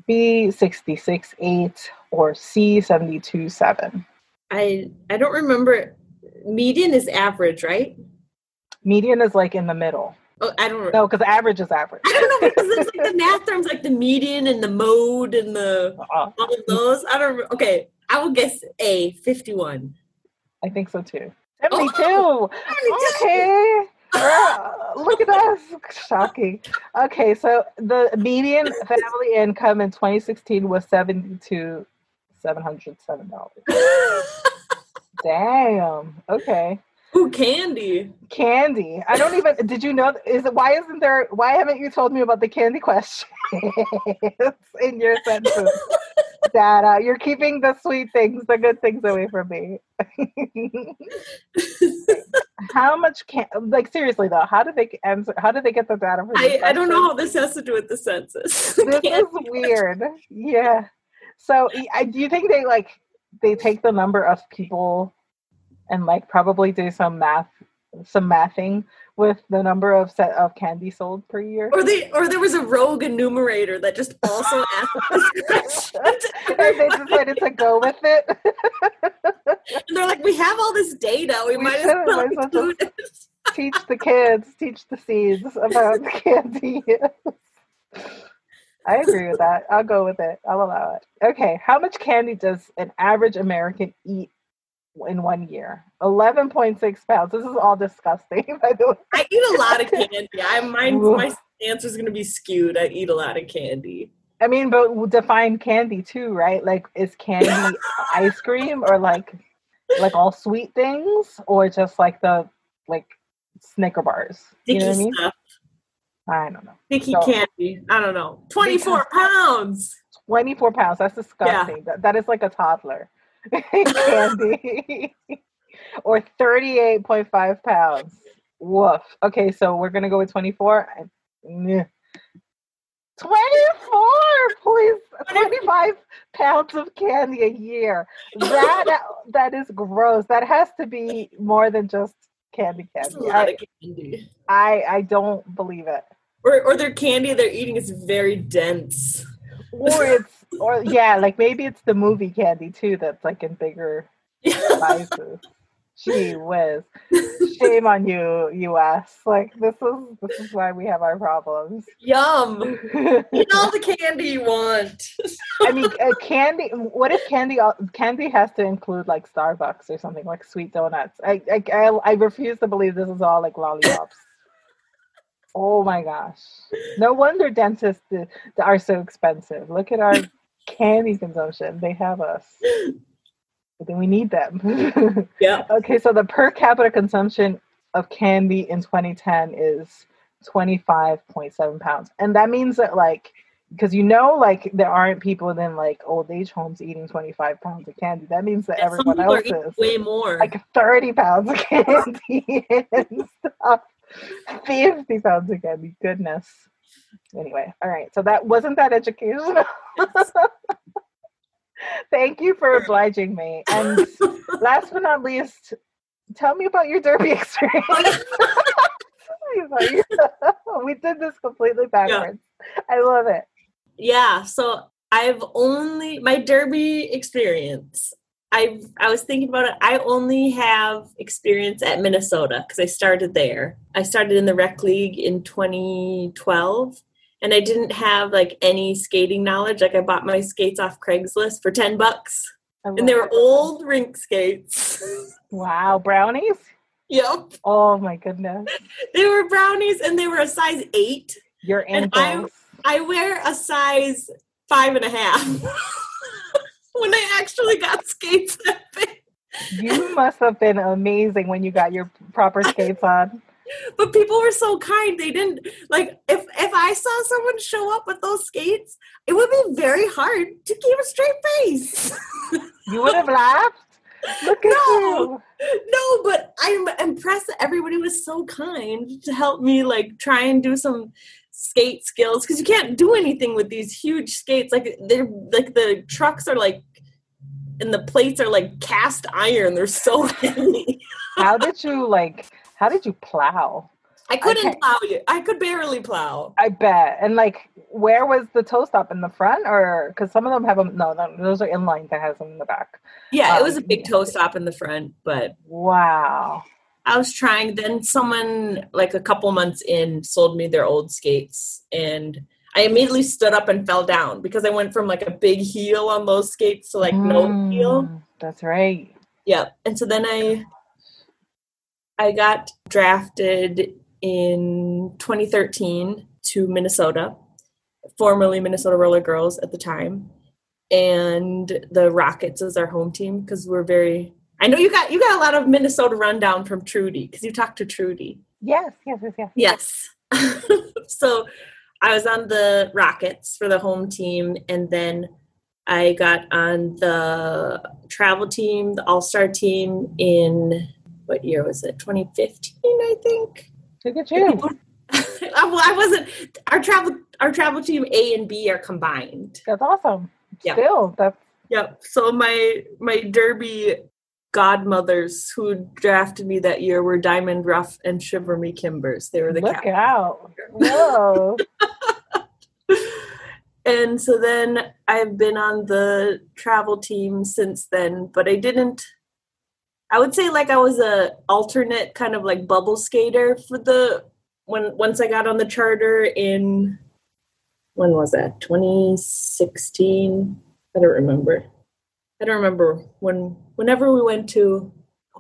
B 66 8, or C 72 7? I I don't remember. Median is average, right? Median is like in the middle. Oh, I don't. Know. No, because average is average. I don't know because there's like the math terms like the median and the mode and the Uh, all of those. I don't. Okay, I will guess A fifty one. I think so too. 72. Oh, Okay. Uh, look at us. Shocking. Okay, so the median family income in 2016 was 72 $707. Damn. Okay. Ooh, candy. Candy. I don't even did you know is it why isn't there why haven't you told me about the candy question in your sentence? Data. Uh, you're keeping the sweet things, the good things away from me. how much can like seriously though, how did they answer how did they get the data for I, I don't know how this has to do with the census. This is weird. Yeah. So I do you think they like they take the number of people and like probably do some math some mathing with the number of set of candy sold per year? Or they, or there was a rogue enumerator that just also asked this question. to and they decided to go with it. And they're like, we have all this data. We, We might as well might as well include it. teach the kids, teach the seeds about candy. I agree with that. I'll go with it. I'll allow it. Okay, how much candy does an average American eat in one year? 11.6 pounds. This is all disgusting, by the way. I eat a lot of candy. I Ooh. my answer is going to be skewed. I eat a lot of candy. I mean, but define candy too, right? Like, is candy ice cream or like, like all sweet things, or just like the like Snicker bars? You Sticky know what I mean? stuff. I don't know. Sticky So- candy. I don't know. 24 pounds. 24 pounds. That's disgusting. That, that is like a toddler. Candy. or 38.5 pounds. Woof. Okay, so we're going to go with 24. and- meh. 24, please. 25 pounds of candy a year. That that is gross. That has to be more than just candy candy. lot I, of candy. I I don't believe it. Or, or their candy they're eating is very dense. Or it's or yeah, like maybe it's the movie candy too that's like in bigger sizes. Gee whiz. Shame on you, US. Like this is this is why we have our problems. Yum. Eat all the candy you want. I mean, uh, candy. What if candy? Candy has to include like Starbucks or something like sweet donuts. I I I, I refuse to believe this is all like lollipops. Oh my gosh! No wonder dentists are so expensive. Look at our candy consumption. They have us. But then we need them. Yeah. okay, so the per capita consumption of candy in 2010 is 25.7 pounds. And that means that, like, because you know, like, there aren't people in like old age homes eating 25 pounds of candy. That means that Some everyone else is way more. like 30 pounds of candy and stuff. 50 pounds of candy. Goodness. Anyway, all right. So that wasn't that educational. Thank you for obliging me. And last but not least, tell me about your derby experience. Tell me about your- we did this completely backwards. I love it. yeah. So I've only my derby experience. I I was thinking about it. I only have experience at Minnesota because I started there. I started in the rec league in 2012, and I didn't have like any skating knowledge. Like I bought my skates off Craigslist for 10 bucks, and they were old rink skates. Wow, brownies? yep, Oh my goodness. they were brownies, and they were a size eight. Your And I- I wear a size five and a half when I actually got skates. You must have been amazing when you got your proper skates on. But people were so kind. They didn't like if if I saw someone show up with those skates, it would be very hard to keep a straight face. You would have laughed. Look at No. you. no, but I'm impressed that everybody was so kind to help me like try and do some skate skills because you can't do anything with these huge skates. Like they're like the trucks are like and the plates are like cast iron. They're so heavy. How did you like? How did you plow? I couldn't Okay. plow you. I could barely plow. I bet. And like, where was the toe stop in the front, or because some of them have them? No, no, those are inline that has them in the back. Yeah, it was a Um, big toe stop in the front, but Wow. I was trying. Then someone, like a couple months in, sold me their old skates, and I immediately stood up and fell down because I went from like a big heel on those skates to like no heel. Mm, That's right. Yeah, and so then I, I got drafted in 2013 to Minnesota, formerly Minnesota Roller Girls at the time, and the Rockits is our home team because we're very. I know you got you got a lot of Minnesota rundown from Trudy because you talked to Trudy. Yes, yes, yes, yes. Yes. so I was on the Rockits for the home team, and then I got on the travel team, the All Star team in what year was it? 2015, I think. At you. I, well, I wasn't. Our travel, our travel team A and B are combined. That's awesome. Yeah. Still, that's Yep. So my my Derby godmothers who drafted me that year were Diamond Ruff and Shiver Me Kimbers. They were the look cap- out. Whoa. and so then I've been on the travel team since then, but I didn't. I would say like I was a alternate kind of like bubble skater for the when once I got on the charter in when was that 2016 I don't remember I don't remember when whenever we went to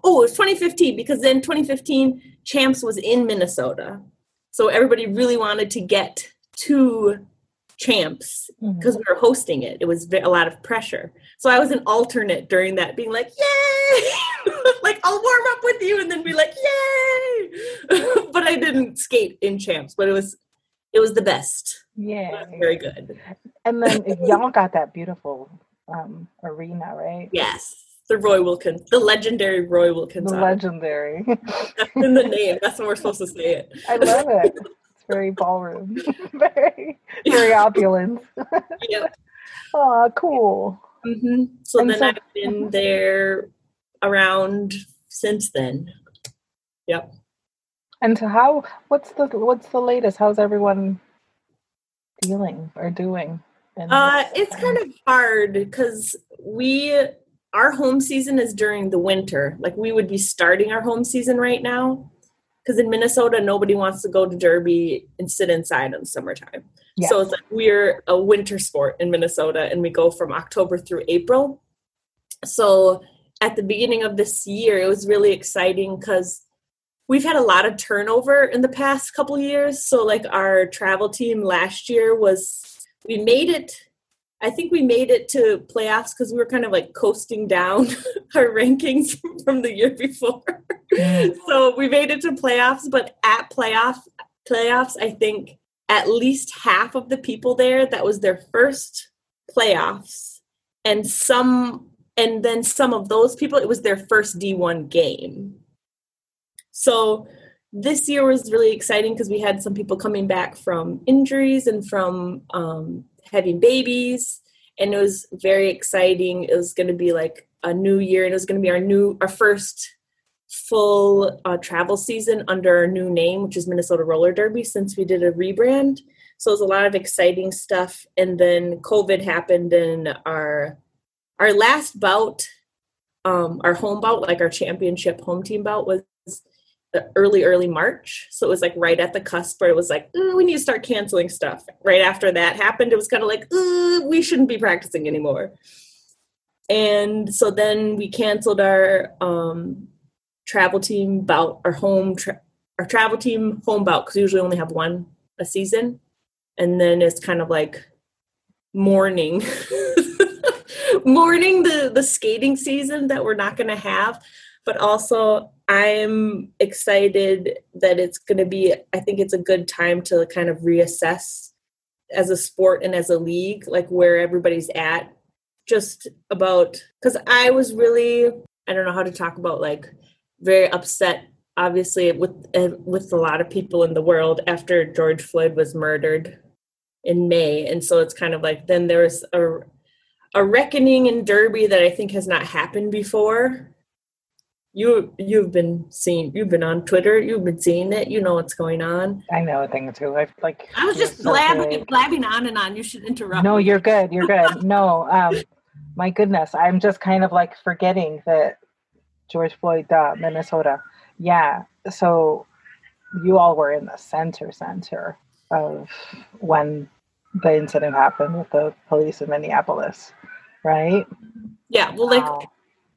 oh it was 2015 because then 2015 champs was in Minnesota so everybody really wanted to get to champs mm-hmm. because we were hosting it. It was a lot of pressure. So I was an alternate during that, being like, "Yay!" like I'll warm up with you, and then be like, "Yay!" but I didn't skate in champs, but it was it was the best. Yeah. very good. And then y'all got that beautiful um, arena, right? Yes, the Roy Wilkins, the legendary Roy Wilkins. The legendary. That's in the name. That's when we're supposed to say it. I love it. It's very ballroom. very, very opulent. Yep. Oh, cool. hmm So And then so- I've been there around since then. Yep. And so how what's the what's the latest? How's everyone feeling or doing? Uh, it's kind of hard because we our home season is during the winter. Like we would be starting our home season right now. Because in Minnesota, nobody wants to go to Derby and sit inside in the summertime. Yeah. So it's like we're a winter sport in Minnesota and we go from October through April. So at the beginning of this year, it was really exciting because we've had a lot of turnover in the past couple years. So like our travel team last year was we made it I think we made it to playoffs because we were kind of like coasting down our rankings from the year before. Mm. so we made it to playoffs, but at playoff playoffs, I think at least half of the people there that was their first playoffs, and some and then some of those people it was their first D1 game. So this year was really exciting because we had some people coming back from injuries and from um, having babies. And it was very exciting. It was going to be like a new year, and it was going to be our new, our first full uh, travel season under our new name, which is Minnesota Roller Derby, since we did a rebrand. So it was a lot of exciting stuff. And then COVID happened, and our our last bout um, our home bout, like our championship home team bout, was early early march. So it was like right at the cusp where it was like we need to start canceling stuff. Right after that happened it was kind of like we shouldn't be practicing anymore. And so then we canceled our um, travel team bout our home tra- our travel team home bout because usually only have one a season. And then it's kind of like mourning mourning the the skating season that we're not going to have but also I'm excited that it's going to be, I think it's a good time to kind of reassess as a sport and as a league, like where everybody's at. Just about, because I was really, I don't know how to talk about like very upset obviously with eh, with a lot of people in the world after George Floyd was murdered in May and so it's kind of like then there's a a reckoning in Derby that I think has not happened before you you've been seeing you've been on Twitter, you've been seeing it, you know what's going on. I know a thing or two. I like I was just blabbing blabbing on and on. You should interrupt. No, me. you're good. You're good. no, um my goodness. I'm just kind of like forgetting that George Floyd, uh, Minnesota. Yeah. So you all were in the center center of when the incident happened with the police in Minneapolis, right? Yeah. Well, like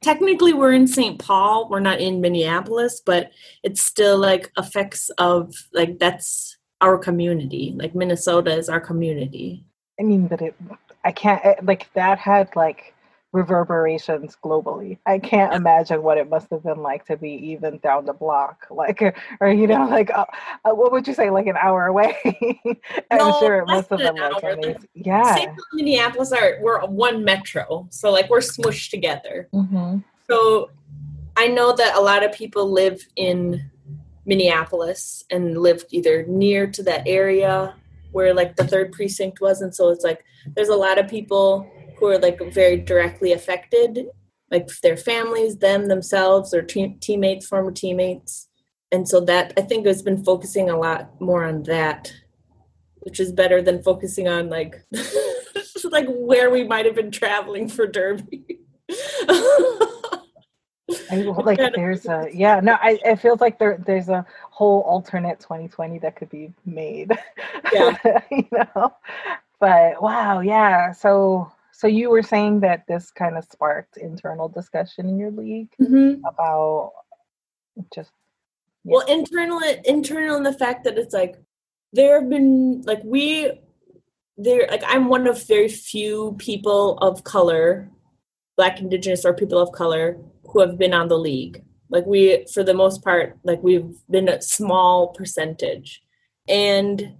technically we're in St. Paul, we're not in Minneapolis, but it's still like effects of like that's our community. Like Minnesota is our community. I mean, but it, I can't eh, like that had like reverberations globally. I can't imagine what it must have been like to be even down the block, like, or you know, like, uh, uh, what would you say, like an hour away? I'm no, sure it must have been like, amazing. yeah. St. Minneapolis are we're one metro, so like we're smushed together. Mm-hmm. So I know that a lot of people live in Minneapolis and lived either near to that area where like the third precinct was, and so it's like there's a lot of people who are like very directly affected, like their families, them themselves, or te- teammates, former teammates. And so that I think has been focusing a lot more on that, which is better than focusing on like like where we might have been traveling for Derby. I, like there's a yeah no I it feels like there there's a whole alternate 2020 that could be made yeah you know but wow yeah so so you were saying that this kind of sparked internal discussion in your league mm-hmm. about just yeah. well internal internal in the fact that it's like there have been like we there like i'm one of very few people of color black indigenous or people of color who have been on the league like we for the most part like we've been a small percentage and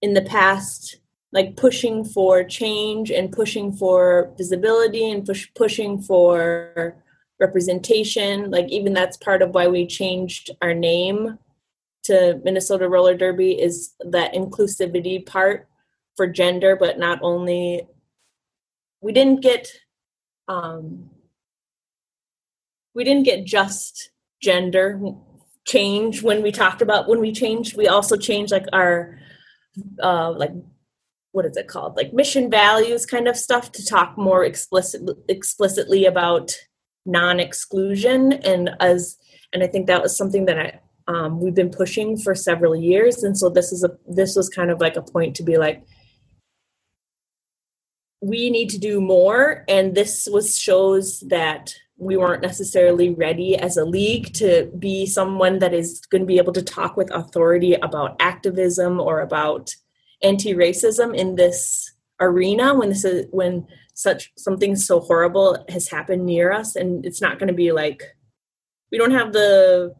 in the past like pushing for change and pushing for visibility and push pushing for representation like even that's part of why we changed our name to Minnesota Roller Derby is that inclusivity part for gender but not only we didn't get um we didn't get just gender change when we talked about when we changed we also changed like our uh like what is it called? Like mission values kind of stuff to talk more explicit explicitly about non-exclusion. And as and i think that was something that i um, we've been pushing for several years. And so this is a this was kind of like a point to be like we need to do more. And this was shows that we weren't necessarily ready as a league to be someone that is going to be able to talk with authority about activism or about anti-racism in this arena when this is when such something so horrible has happened near us and it's not going to be like we don't have the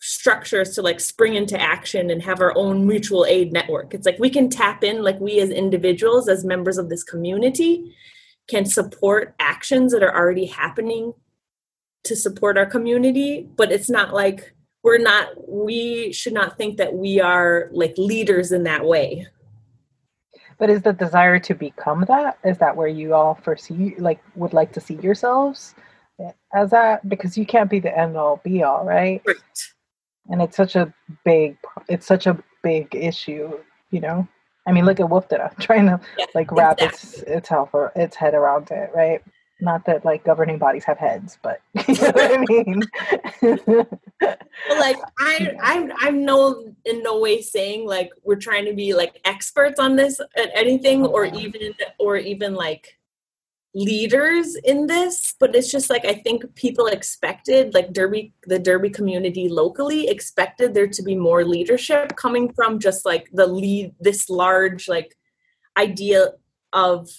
structures to like spring into action and have our own mutual aid network. It's like we can tap in like we as individuals as members of this community can support actions that are already happening to support our community but it's not like we're not we should not think that we are like leaders in that way. But is the desire to become that is that where you all foresee like would like to see yourselves as that? Because you can't be the end all be all right? Right. And it's such a big it's such a big issue you know? I mean, look at WFTDA trying to yeah, like wrap exactly. its its health or its head around it, right? Not that like governing bodies have heads, but you know what I mean. like I, I'm, I'm no in no way saying like we're trying to be like experts on this at anything, or even, or even like leaders in this but it's just like i think people expected like derby the derby community locally expected there to be more leadership coming from just like the lead this large like idea of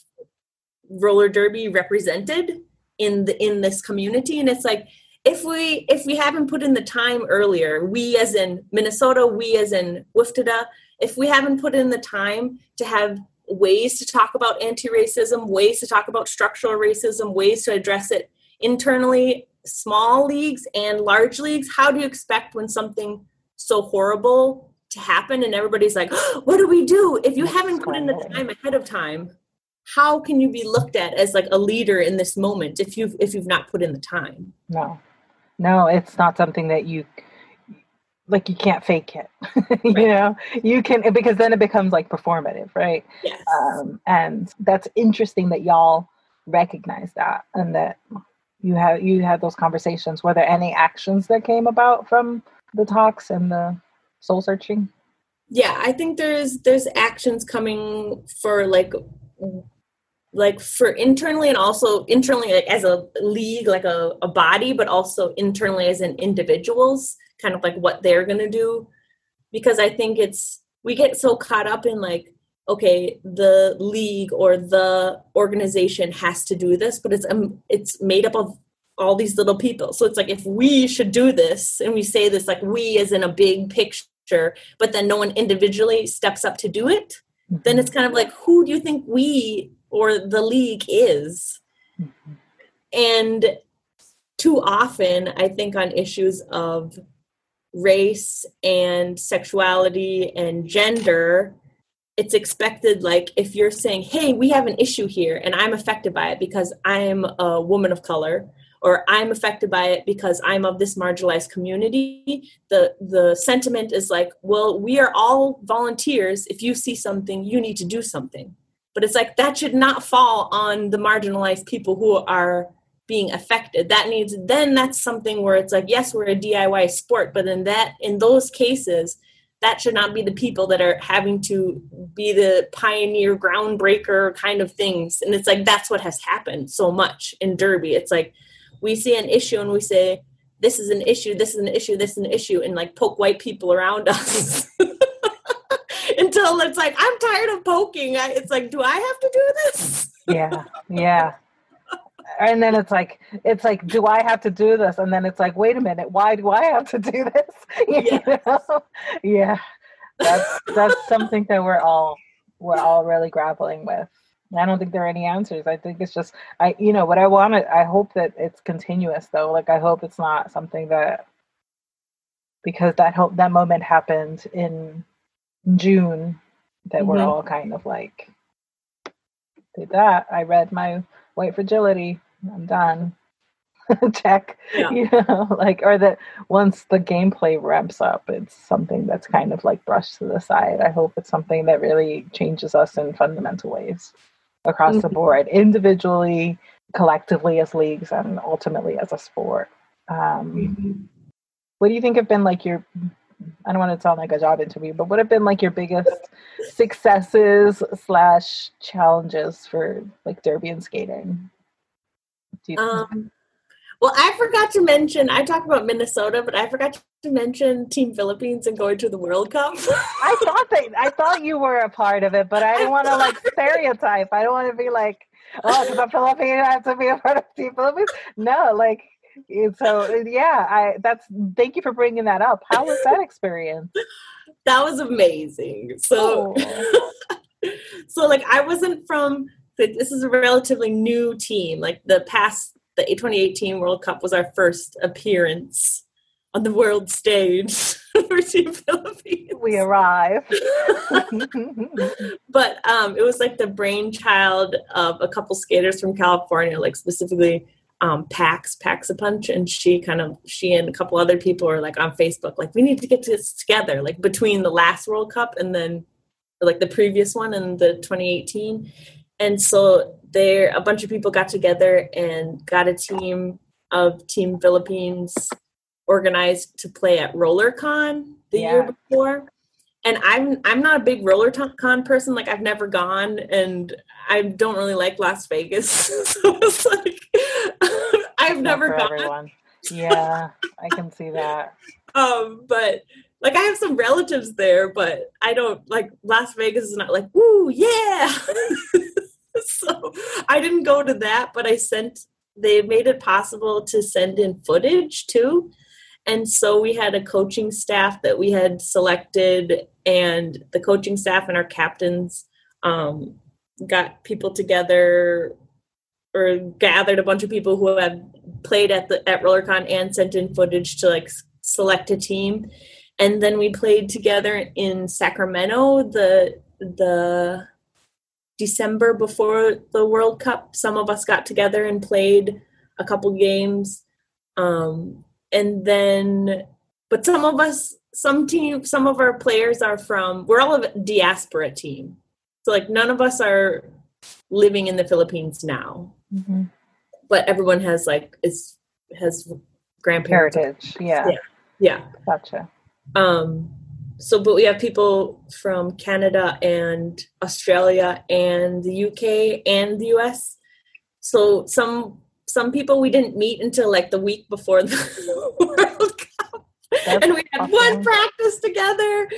roller derby represented in the in this community. And it's like if we if we haven't put in the time earlier we as in minnesota we as in WFTDA, if we haven't put in the time to have ways to talk about anti-racism ways to talk about structural racism ways to address it internally small leagues and large leagues how do you expect when something so horrible to happen and everybody's like oh, what do we do? If you haven't put in the time ahead of time how can you be looked at as like a leader in this moment if you've if you've not put in the time? No. No it's not something that you like you can't fake it you right. know? You can because then it becomes like performative right? Yes. Um, and that's interesting that y'all recognize that and that you have you had those conversations. Were there any actions that came about from the talks and the soul searching? Yeah i think there's there's actions coming for like like for internally and also internally like as a league like a, a body but also internally as in individuals kind of like what they're to do. Because i think it's we get so caught up in like okay the league or the organization has to do this but it's um, it's made up of all these little people. So it's like if we should do this and we say this like we as in a big picture but then no one individually steps up to do it then it's kind of like who do you think we or the league is mm-hmm. and too often i think on issues of race and sexuality and gender it's expected like if you're saying hey we have an issue here and i'm affected by it because i'm a woman of color or i'm affected by it because i'm of this marginalized community the the sentiment is like well we are all volunteers if you see something you need to do something but it's like that should not fall on the marginalized people who are being affected. That needs then that's something where it's like yes we're a diy sport but in that in those cases that should not be the people that are having to be the pioneer groundbreaker kind of things. And it's like that's what has happened so much in derby. It's like we see an issue and we say this is an issue this is an issue this is an issue and like poke white people around us it's like i'm tired of poking. I, it's like do i have to do this? Yeah yeah. And then it's like it's like do i have to do this? And then it's like wait a minute why do i have to do this? You know? yeah. That's that's something that we're all we're all really grappling with. I don't think there are any answers. I think it's just i you know what i want to i hope that it's continuous though. Like i hope it's not something that because that hope that moment happened in june that mm-hmm. we're all kind of like did that i read my white fragility I'm done. Check. Yeah. You know, like or that once the gameplay ramps up, it's something that's kind of like brushed to the side. I hope it's something that really changes us in fundamental ways. across Mm-hmm. the board, individually, collectively as leagues, and ultimately as a sport. Um, what do you think have been like your I don't want to sound like a job interview, but what have been like your biggest successes slash challenges for like derby and skating? Um, well, I forgot to mention. I talked about Minnesota, but I forgot to mention Team Philippines and going to the World Cup. I thought that I thought you were a part of it, but I didn't want to like stereotype. I don't want to be like, oh, because I'm Filipino, I have to be a part of Team Philippines. No, like so yeah. I that's thank you for bringing that up. How was that experience? that was amazing. So, Oh. so like I wasn't from. This is a relatively new team. Like the past, the 2018 World Cup was our first appearance on the world stage for Team Philippines. we arrived. but um, it was like the brainchild of a couple skaters from California, like specifically um, Pax, Pax a Punch, and she kind of she and a couple other people are like on Facebook, like we need to get this together, like between the last World Cup and then like the previous one and the 2018, and so there a bunch of people got together and got a team of Team Philippines organized to play at RollerCon the Yeah. year before and I'm I'm not a big roller to- con person. Like I've never gone, and I don't really like Las Vegas. so it's like I've never everyone. Yeah, I can see that. Um, but like I have some relatives there, but I don't like Las Vegas is not like woo yeah. so I didn't go to that, but I sent. They made it possible to send in footage too. And so we had a coaching staff that we had selected, and the coaching staff and our captains um, got people together or gathered a bunch of people who had played at the at RollerCon and sent in footage to like select a team. And then we played together in Sacramento the the December before the World Cup. Some of us got together and played a couple games. Um, and then but some of us some team some of our players are from we're all a diaspora team so like none of us are living in the philippines now Mhm. but everyone has like is has grandparents Heritage. Yeah, Yeah. yeah gotcha. um so but we have people from canada and australia and the uk and the us so some some people we didn't meet until like the week before the world cup That's and we had awesome. one practice together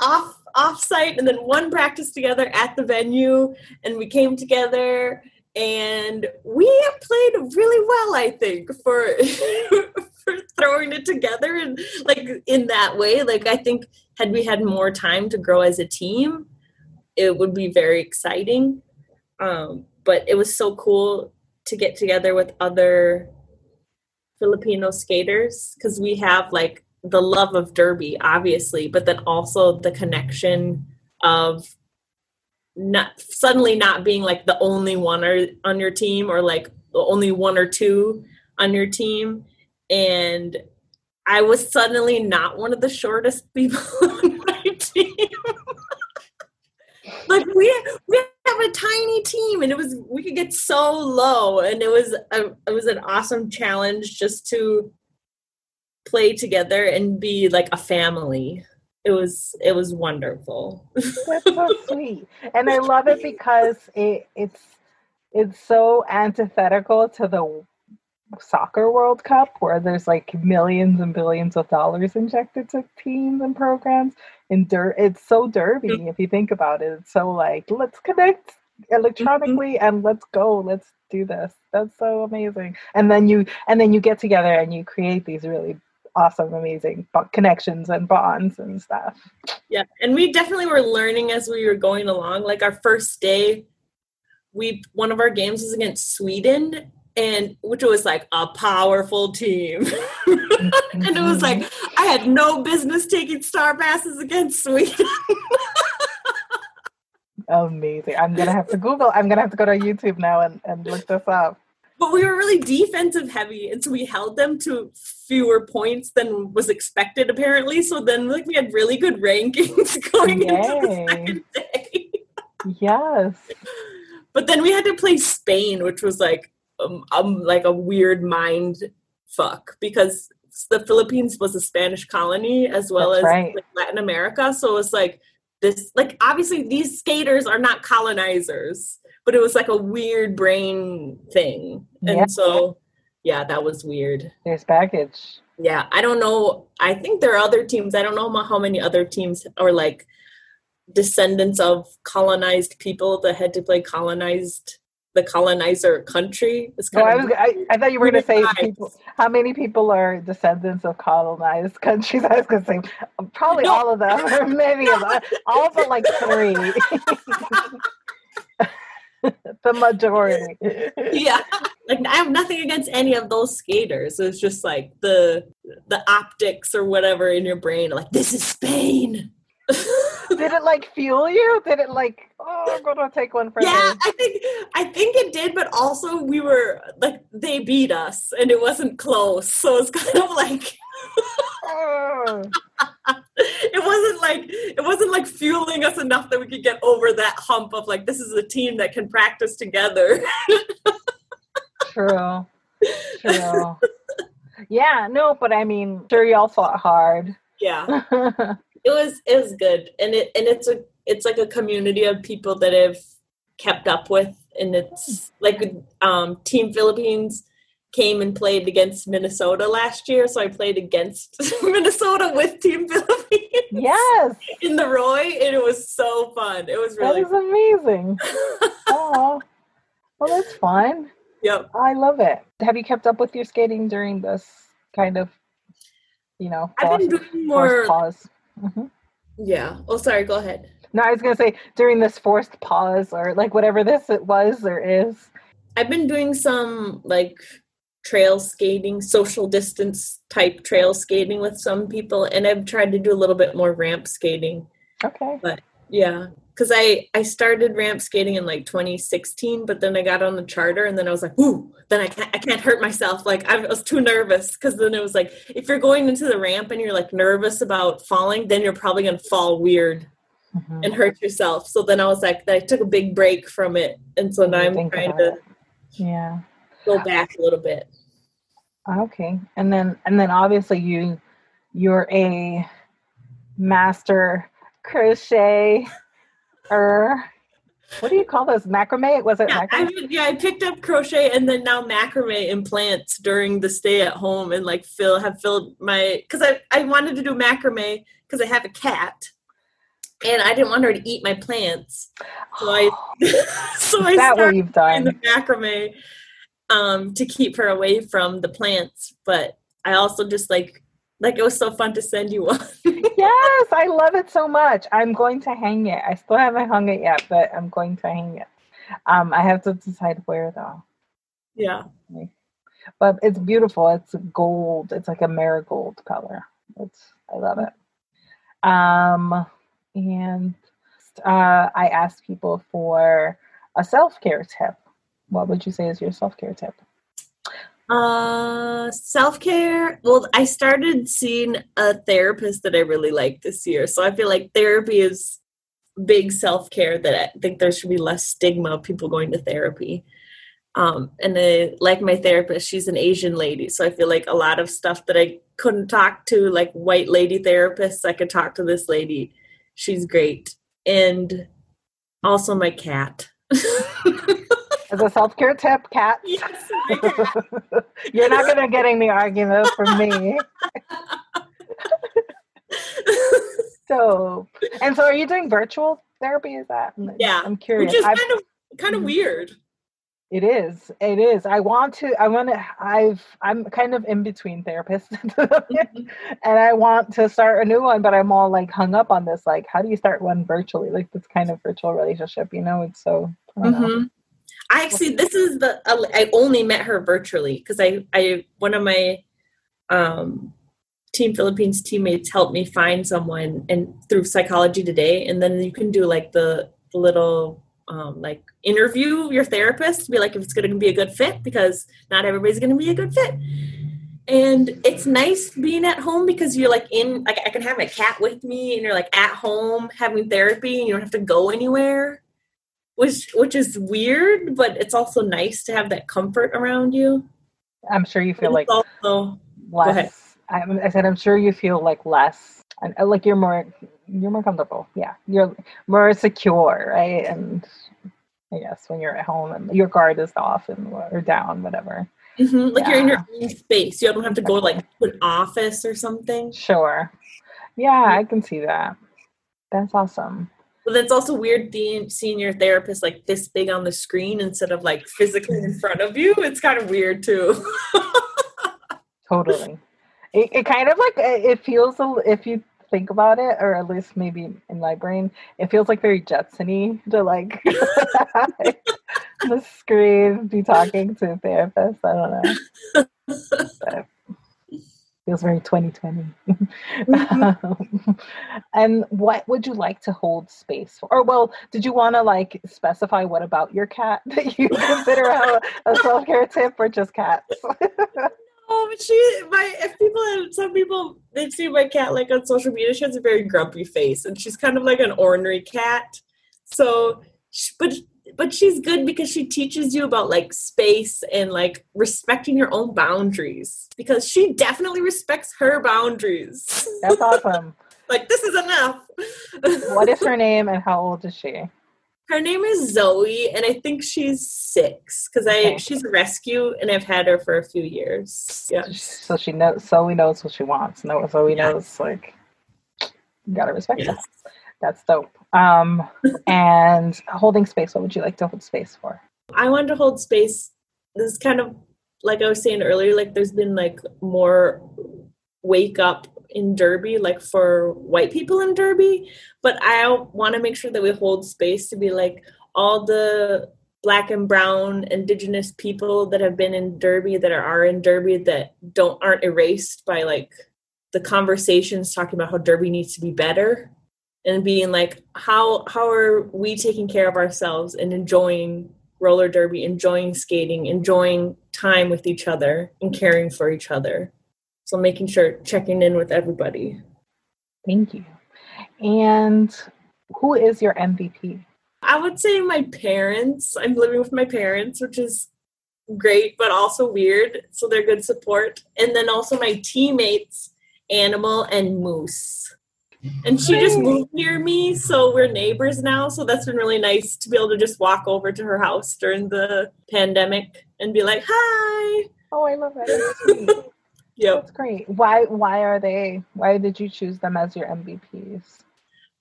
off off site and then one practice together at the venue and we came together and we have played really well i think for for throwing it together and like in that way. Like i think had we had more time to grow as a team it would be very exciting. Um, but it was so cool to get together with other filipino skaters because we have like the love of derby obviously but then also the connection of not suddenly not being like the only one or, on your team or like the only one or two on your team. And i was suddenly not one of the shortest people on my team. Like we we have a tiny team and it was we could get so low and it was a, it was an awesome challenge just to play together and be like a family it was it was wonderful That's so sweet, and I love it because it it's it's so antithetical to the soccer World Cup, where there's like millions and billions of dollars injected to teams and programs. And der- it's so derby mm-hmm. if you think about it. It's so like let's connect mm-hmm. electronically and let's go, let's do this. That's so amazing. And then you and then you get together and you create these really awesome, amazing connections and bonds and stuff. Yeah, and we definitely were learning as we were going along. Like our first day, we one of our games was against Sweden, and which was like a powerful team. and it was like I had no business taking star passes against Sweden. Amazing. I'm gonna have to Google. I'm gonna have to go to YouTube now and, and look this up. But we were really defensive heavy, and so we held them to fewer points than was expected apparently. So then like we had really good rankings going into the second day. Yes. but then we had to play Spain, which was like um, um like a weird mind fuck because the Philippines was a Spanish colony as well That's as right. like, Latin America. So it was like this, like obviously these skaters are not colonizers, but it was like a weird brain thing. And Yeah. so, yeah, that was weird. There's baggage. Yeah, I don't know. I think there are other teams. I don't know how many other teams are like descendants of colonized people that had to play colonized the colonizer country. It's No, I was. I, I thought you were going to say people. How many people are descendants of colonized countries? I was going to say probably No. all of them, or maybe of them. all but like three. the majority. yeah like i have nothing against any of those skaters it's just like the the optics or whatever in your brain like this is spain Did it like fuel you? Did it like? Oh, I'm to take one for yeah this. i think i think it did but also we were like they beat us and it wasn't close so it's kind of like Oh. it wasn't like it wasn't like fueling us enough that we could get over that hump of like this is a team that can practice together True. True. Yeah, no, but I mean, sure, y'all fought hard. yeah it was it was good and it and it's a it's like a community of people that have kept up with and it's like um team philippines came and played against minnesota last year so i played against minnesota with team philippines yes, in the roy and it was so fun it was really that really amazing. Oh, well, that's fun. yep I love it. Have you kept up with your skating during this kind of, you know, i've been doing more pause? Mhm. yeah oh sorry go ahead No, I was gonna say during this forced pause or like whatever this it was or is. I've been doing some like trail skating, social distance type trail skating with some people, and I've tried to do a little bit more ramp skating. Okay. But yeah, because I I started ramp skating in like 2016, but then I got on the charter, and then I was like, "Ooh!" Then I can't I can't hurt myself. Like I was too nervous because then it was like if you're going into the ramp and you're like nervous about falling, then you're probably gonna fall weird Mhm. and hurt yourself. So then I was like, I took a big break from it, and so now I'm trying to it. Yeah. Go back a little bit. Okay. And then and then obviously you you're a master crochet or what do you call those? Macrame? Was it Yeah, I, macrame? yeah, I picked up crochet and then now macrame and plants during the stay at home and like fill have filled my because I, I wanted to do macrame because I have a cat and I didn't want her to eat my plants. So I so I that what started you've doing the macrame um to keep her away from the plants. But I also just like like it was so fun to send you one. yes, I love it so much. I'm going to hang it. I still haven't hung it yet, but I'm going to hang it. Um, I have to decide where though. yeah. But it's beautiful. It's gold. It's like a marigold color. It's I love it. Um, and uh, I asked people for a self care tip. What would you say is your self care tip? Uh, self care. Well, I started seeing a therapist that I really like this year. So I feel like therapy is big self care that I think there should be less stigma of people going to therapy. Um, and I like my therapist, she's an Asian lady. So I feel like a lot of stuff that I couldn't talk to, like white lady therapists, I could talk to this lady. She's great. And also my cat. As a self care tip, cats. yes. You're not gonna get any argument from me. So, and so, are you doing virtual therapy? Is that? Yeah, I'm curious. Which is I've- kind of kind of Mhm. weird. It is. It is. I want to. I want to. I've. I'm kind of in between therapists, and I want to start a new one, but I'm all like hung up on this. Like, how do you start one virtually? Like this kind of virtual relationship. You know, it's so. I don't know. Mhm. I actually, this is the uh, I only met her virtually because I, I one of my um, Team Philippines teammates helped me find someone and through Psychology Today, and then you can do like the, the little um, like interview your therapist to be like if it's going to be a good fit because not everybody's going to be a good fit. And it's nice being at home because you're like in like I can have my cat with me and you're like at home having therapy and you don't have to go anywhere. Which which is weird, but it's also nice to have that comfort around you. I'm sure you feel like also less. I, I said I'm sure you feel like less, and uh, like you're more you're more comfortable. Yeah, you're more secure, right? And I guess when you're at home and your guard is off and or down, whatever. Mhm, like you're in your own space. You don't have to go like to an office or something. Sure. Yeah, I can see that. That's awesome. But it's also weird being, seeing your therapist like this big on the screen instead of like physically in front of you. It's kind of weird too. Totally. It, it kind of like it feels a if you think about it, or at least maybe in my brain, it feels like very Jetsony to like the screen be talking to a therapist. I don't know. But feels very 2020. Um, and what would you like to hold space for? Or well, did you want to like specify what about your cat that you consider a, a self-care tip or just cats? Oh, but she, my, if people, some people, they've seen my cat like on social media. She has a very grumpy face, and she's kind of like an ornery cat. So, sh- but but she's good because she teaches you about like space and like respecting your own boundaries. Because she definitely respects her boundaries. That's awesome. like this is enough. What is her name and how old is she? Her name is Zoe, and I think she's six because I Okay. she's a rescue, and I've had her for a few years. Yeah. So she knows. Zoe knows what she wants. No, Zoe Yeah. knows like you gotta respect Yes. that. That's dope. Um, and holding space. What would you like to hold space for? I wanted to hold space. This is kind of like I was saying earlier, like there's been like more wake up in Derby, like for white people in Derby. But I want to make sure that we hold space to be like all the black and brown indigenous people that have been in Derby that are, are in Derby that don't aren't erased by like the conversations talking about how Derby needs to be better and being like how how are we taking care of ourselves and enjoying roller derby enjoying skating enjoying time with each other and caring for each other? So making sure checking in with everybody. Thank you. And who is your MVP? i would say my parents. I'm living with my parents which is great but also weird. So they're good support. And then also my teammates animal and moose and she just moved near me so we're neighbors now so that's been really nice to be able to just walk over to her house during the pandemic and be like hi Oh, I love that. Yep That's great. Why? Why are they? Why did you choose them as your MVPs?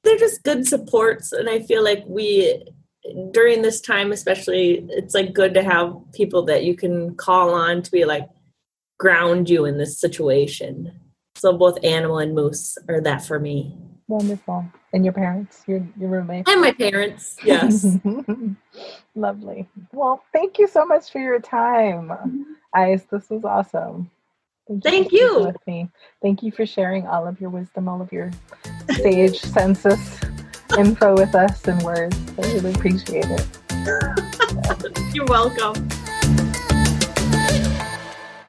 they're just good supports and i feel like we during this time especially it's like good to have people that you can call on to be like ground you in this situation so both animal and moose are that for me Wonderful. And your parents, your your roommates. and my parents yes Lovely. Well, thank you so much for your time, Ice. This was awesome. Thank Thank you. With me. Thank you for sharing all of your wisdom, all of your sage census info with us and words. I really appreciate it. you're welcome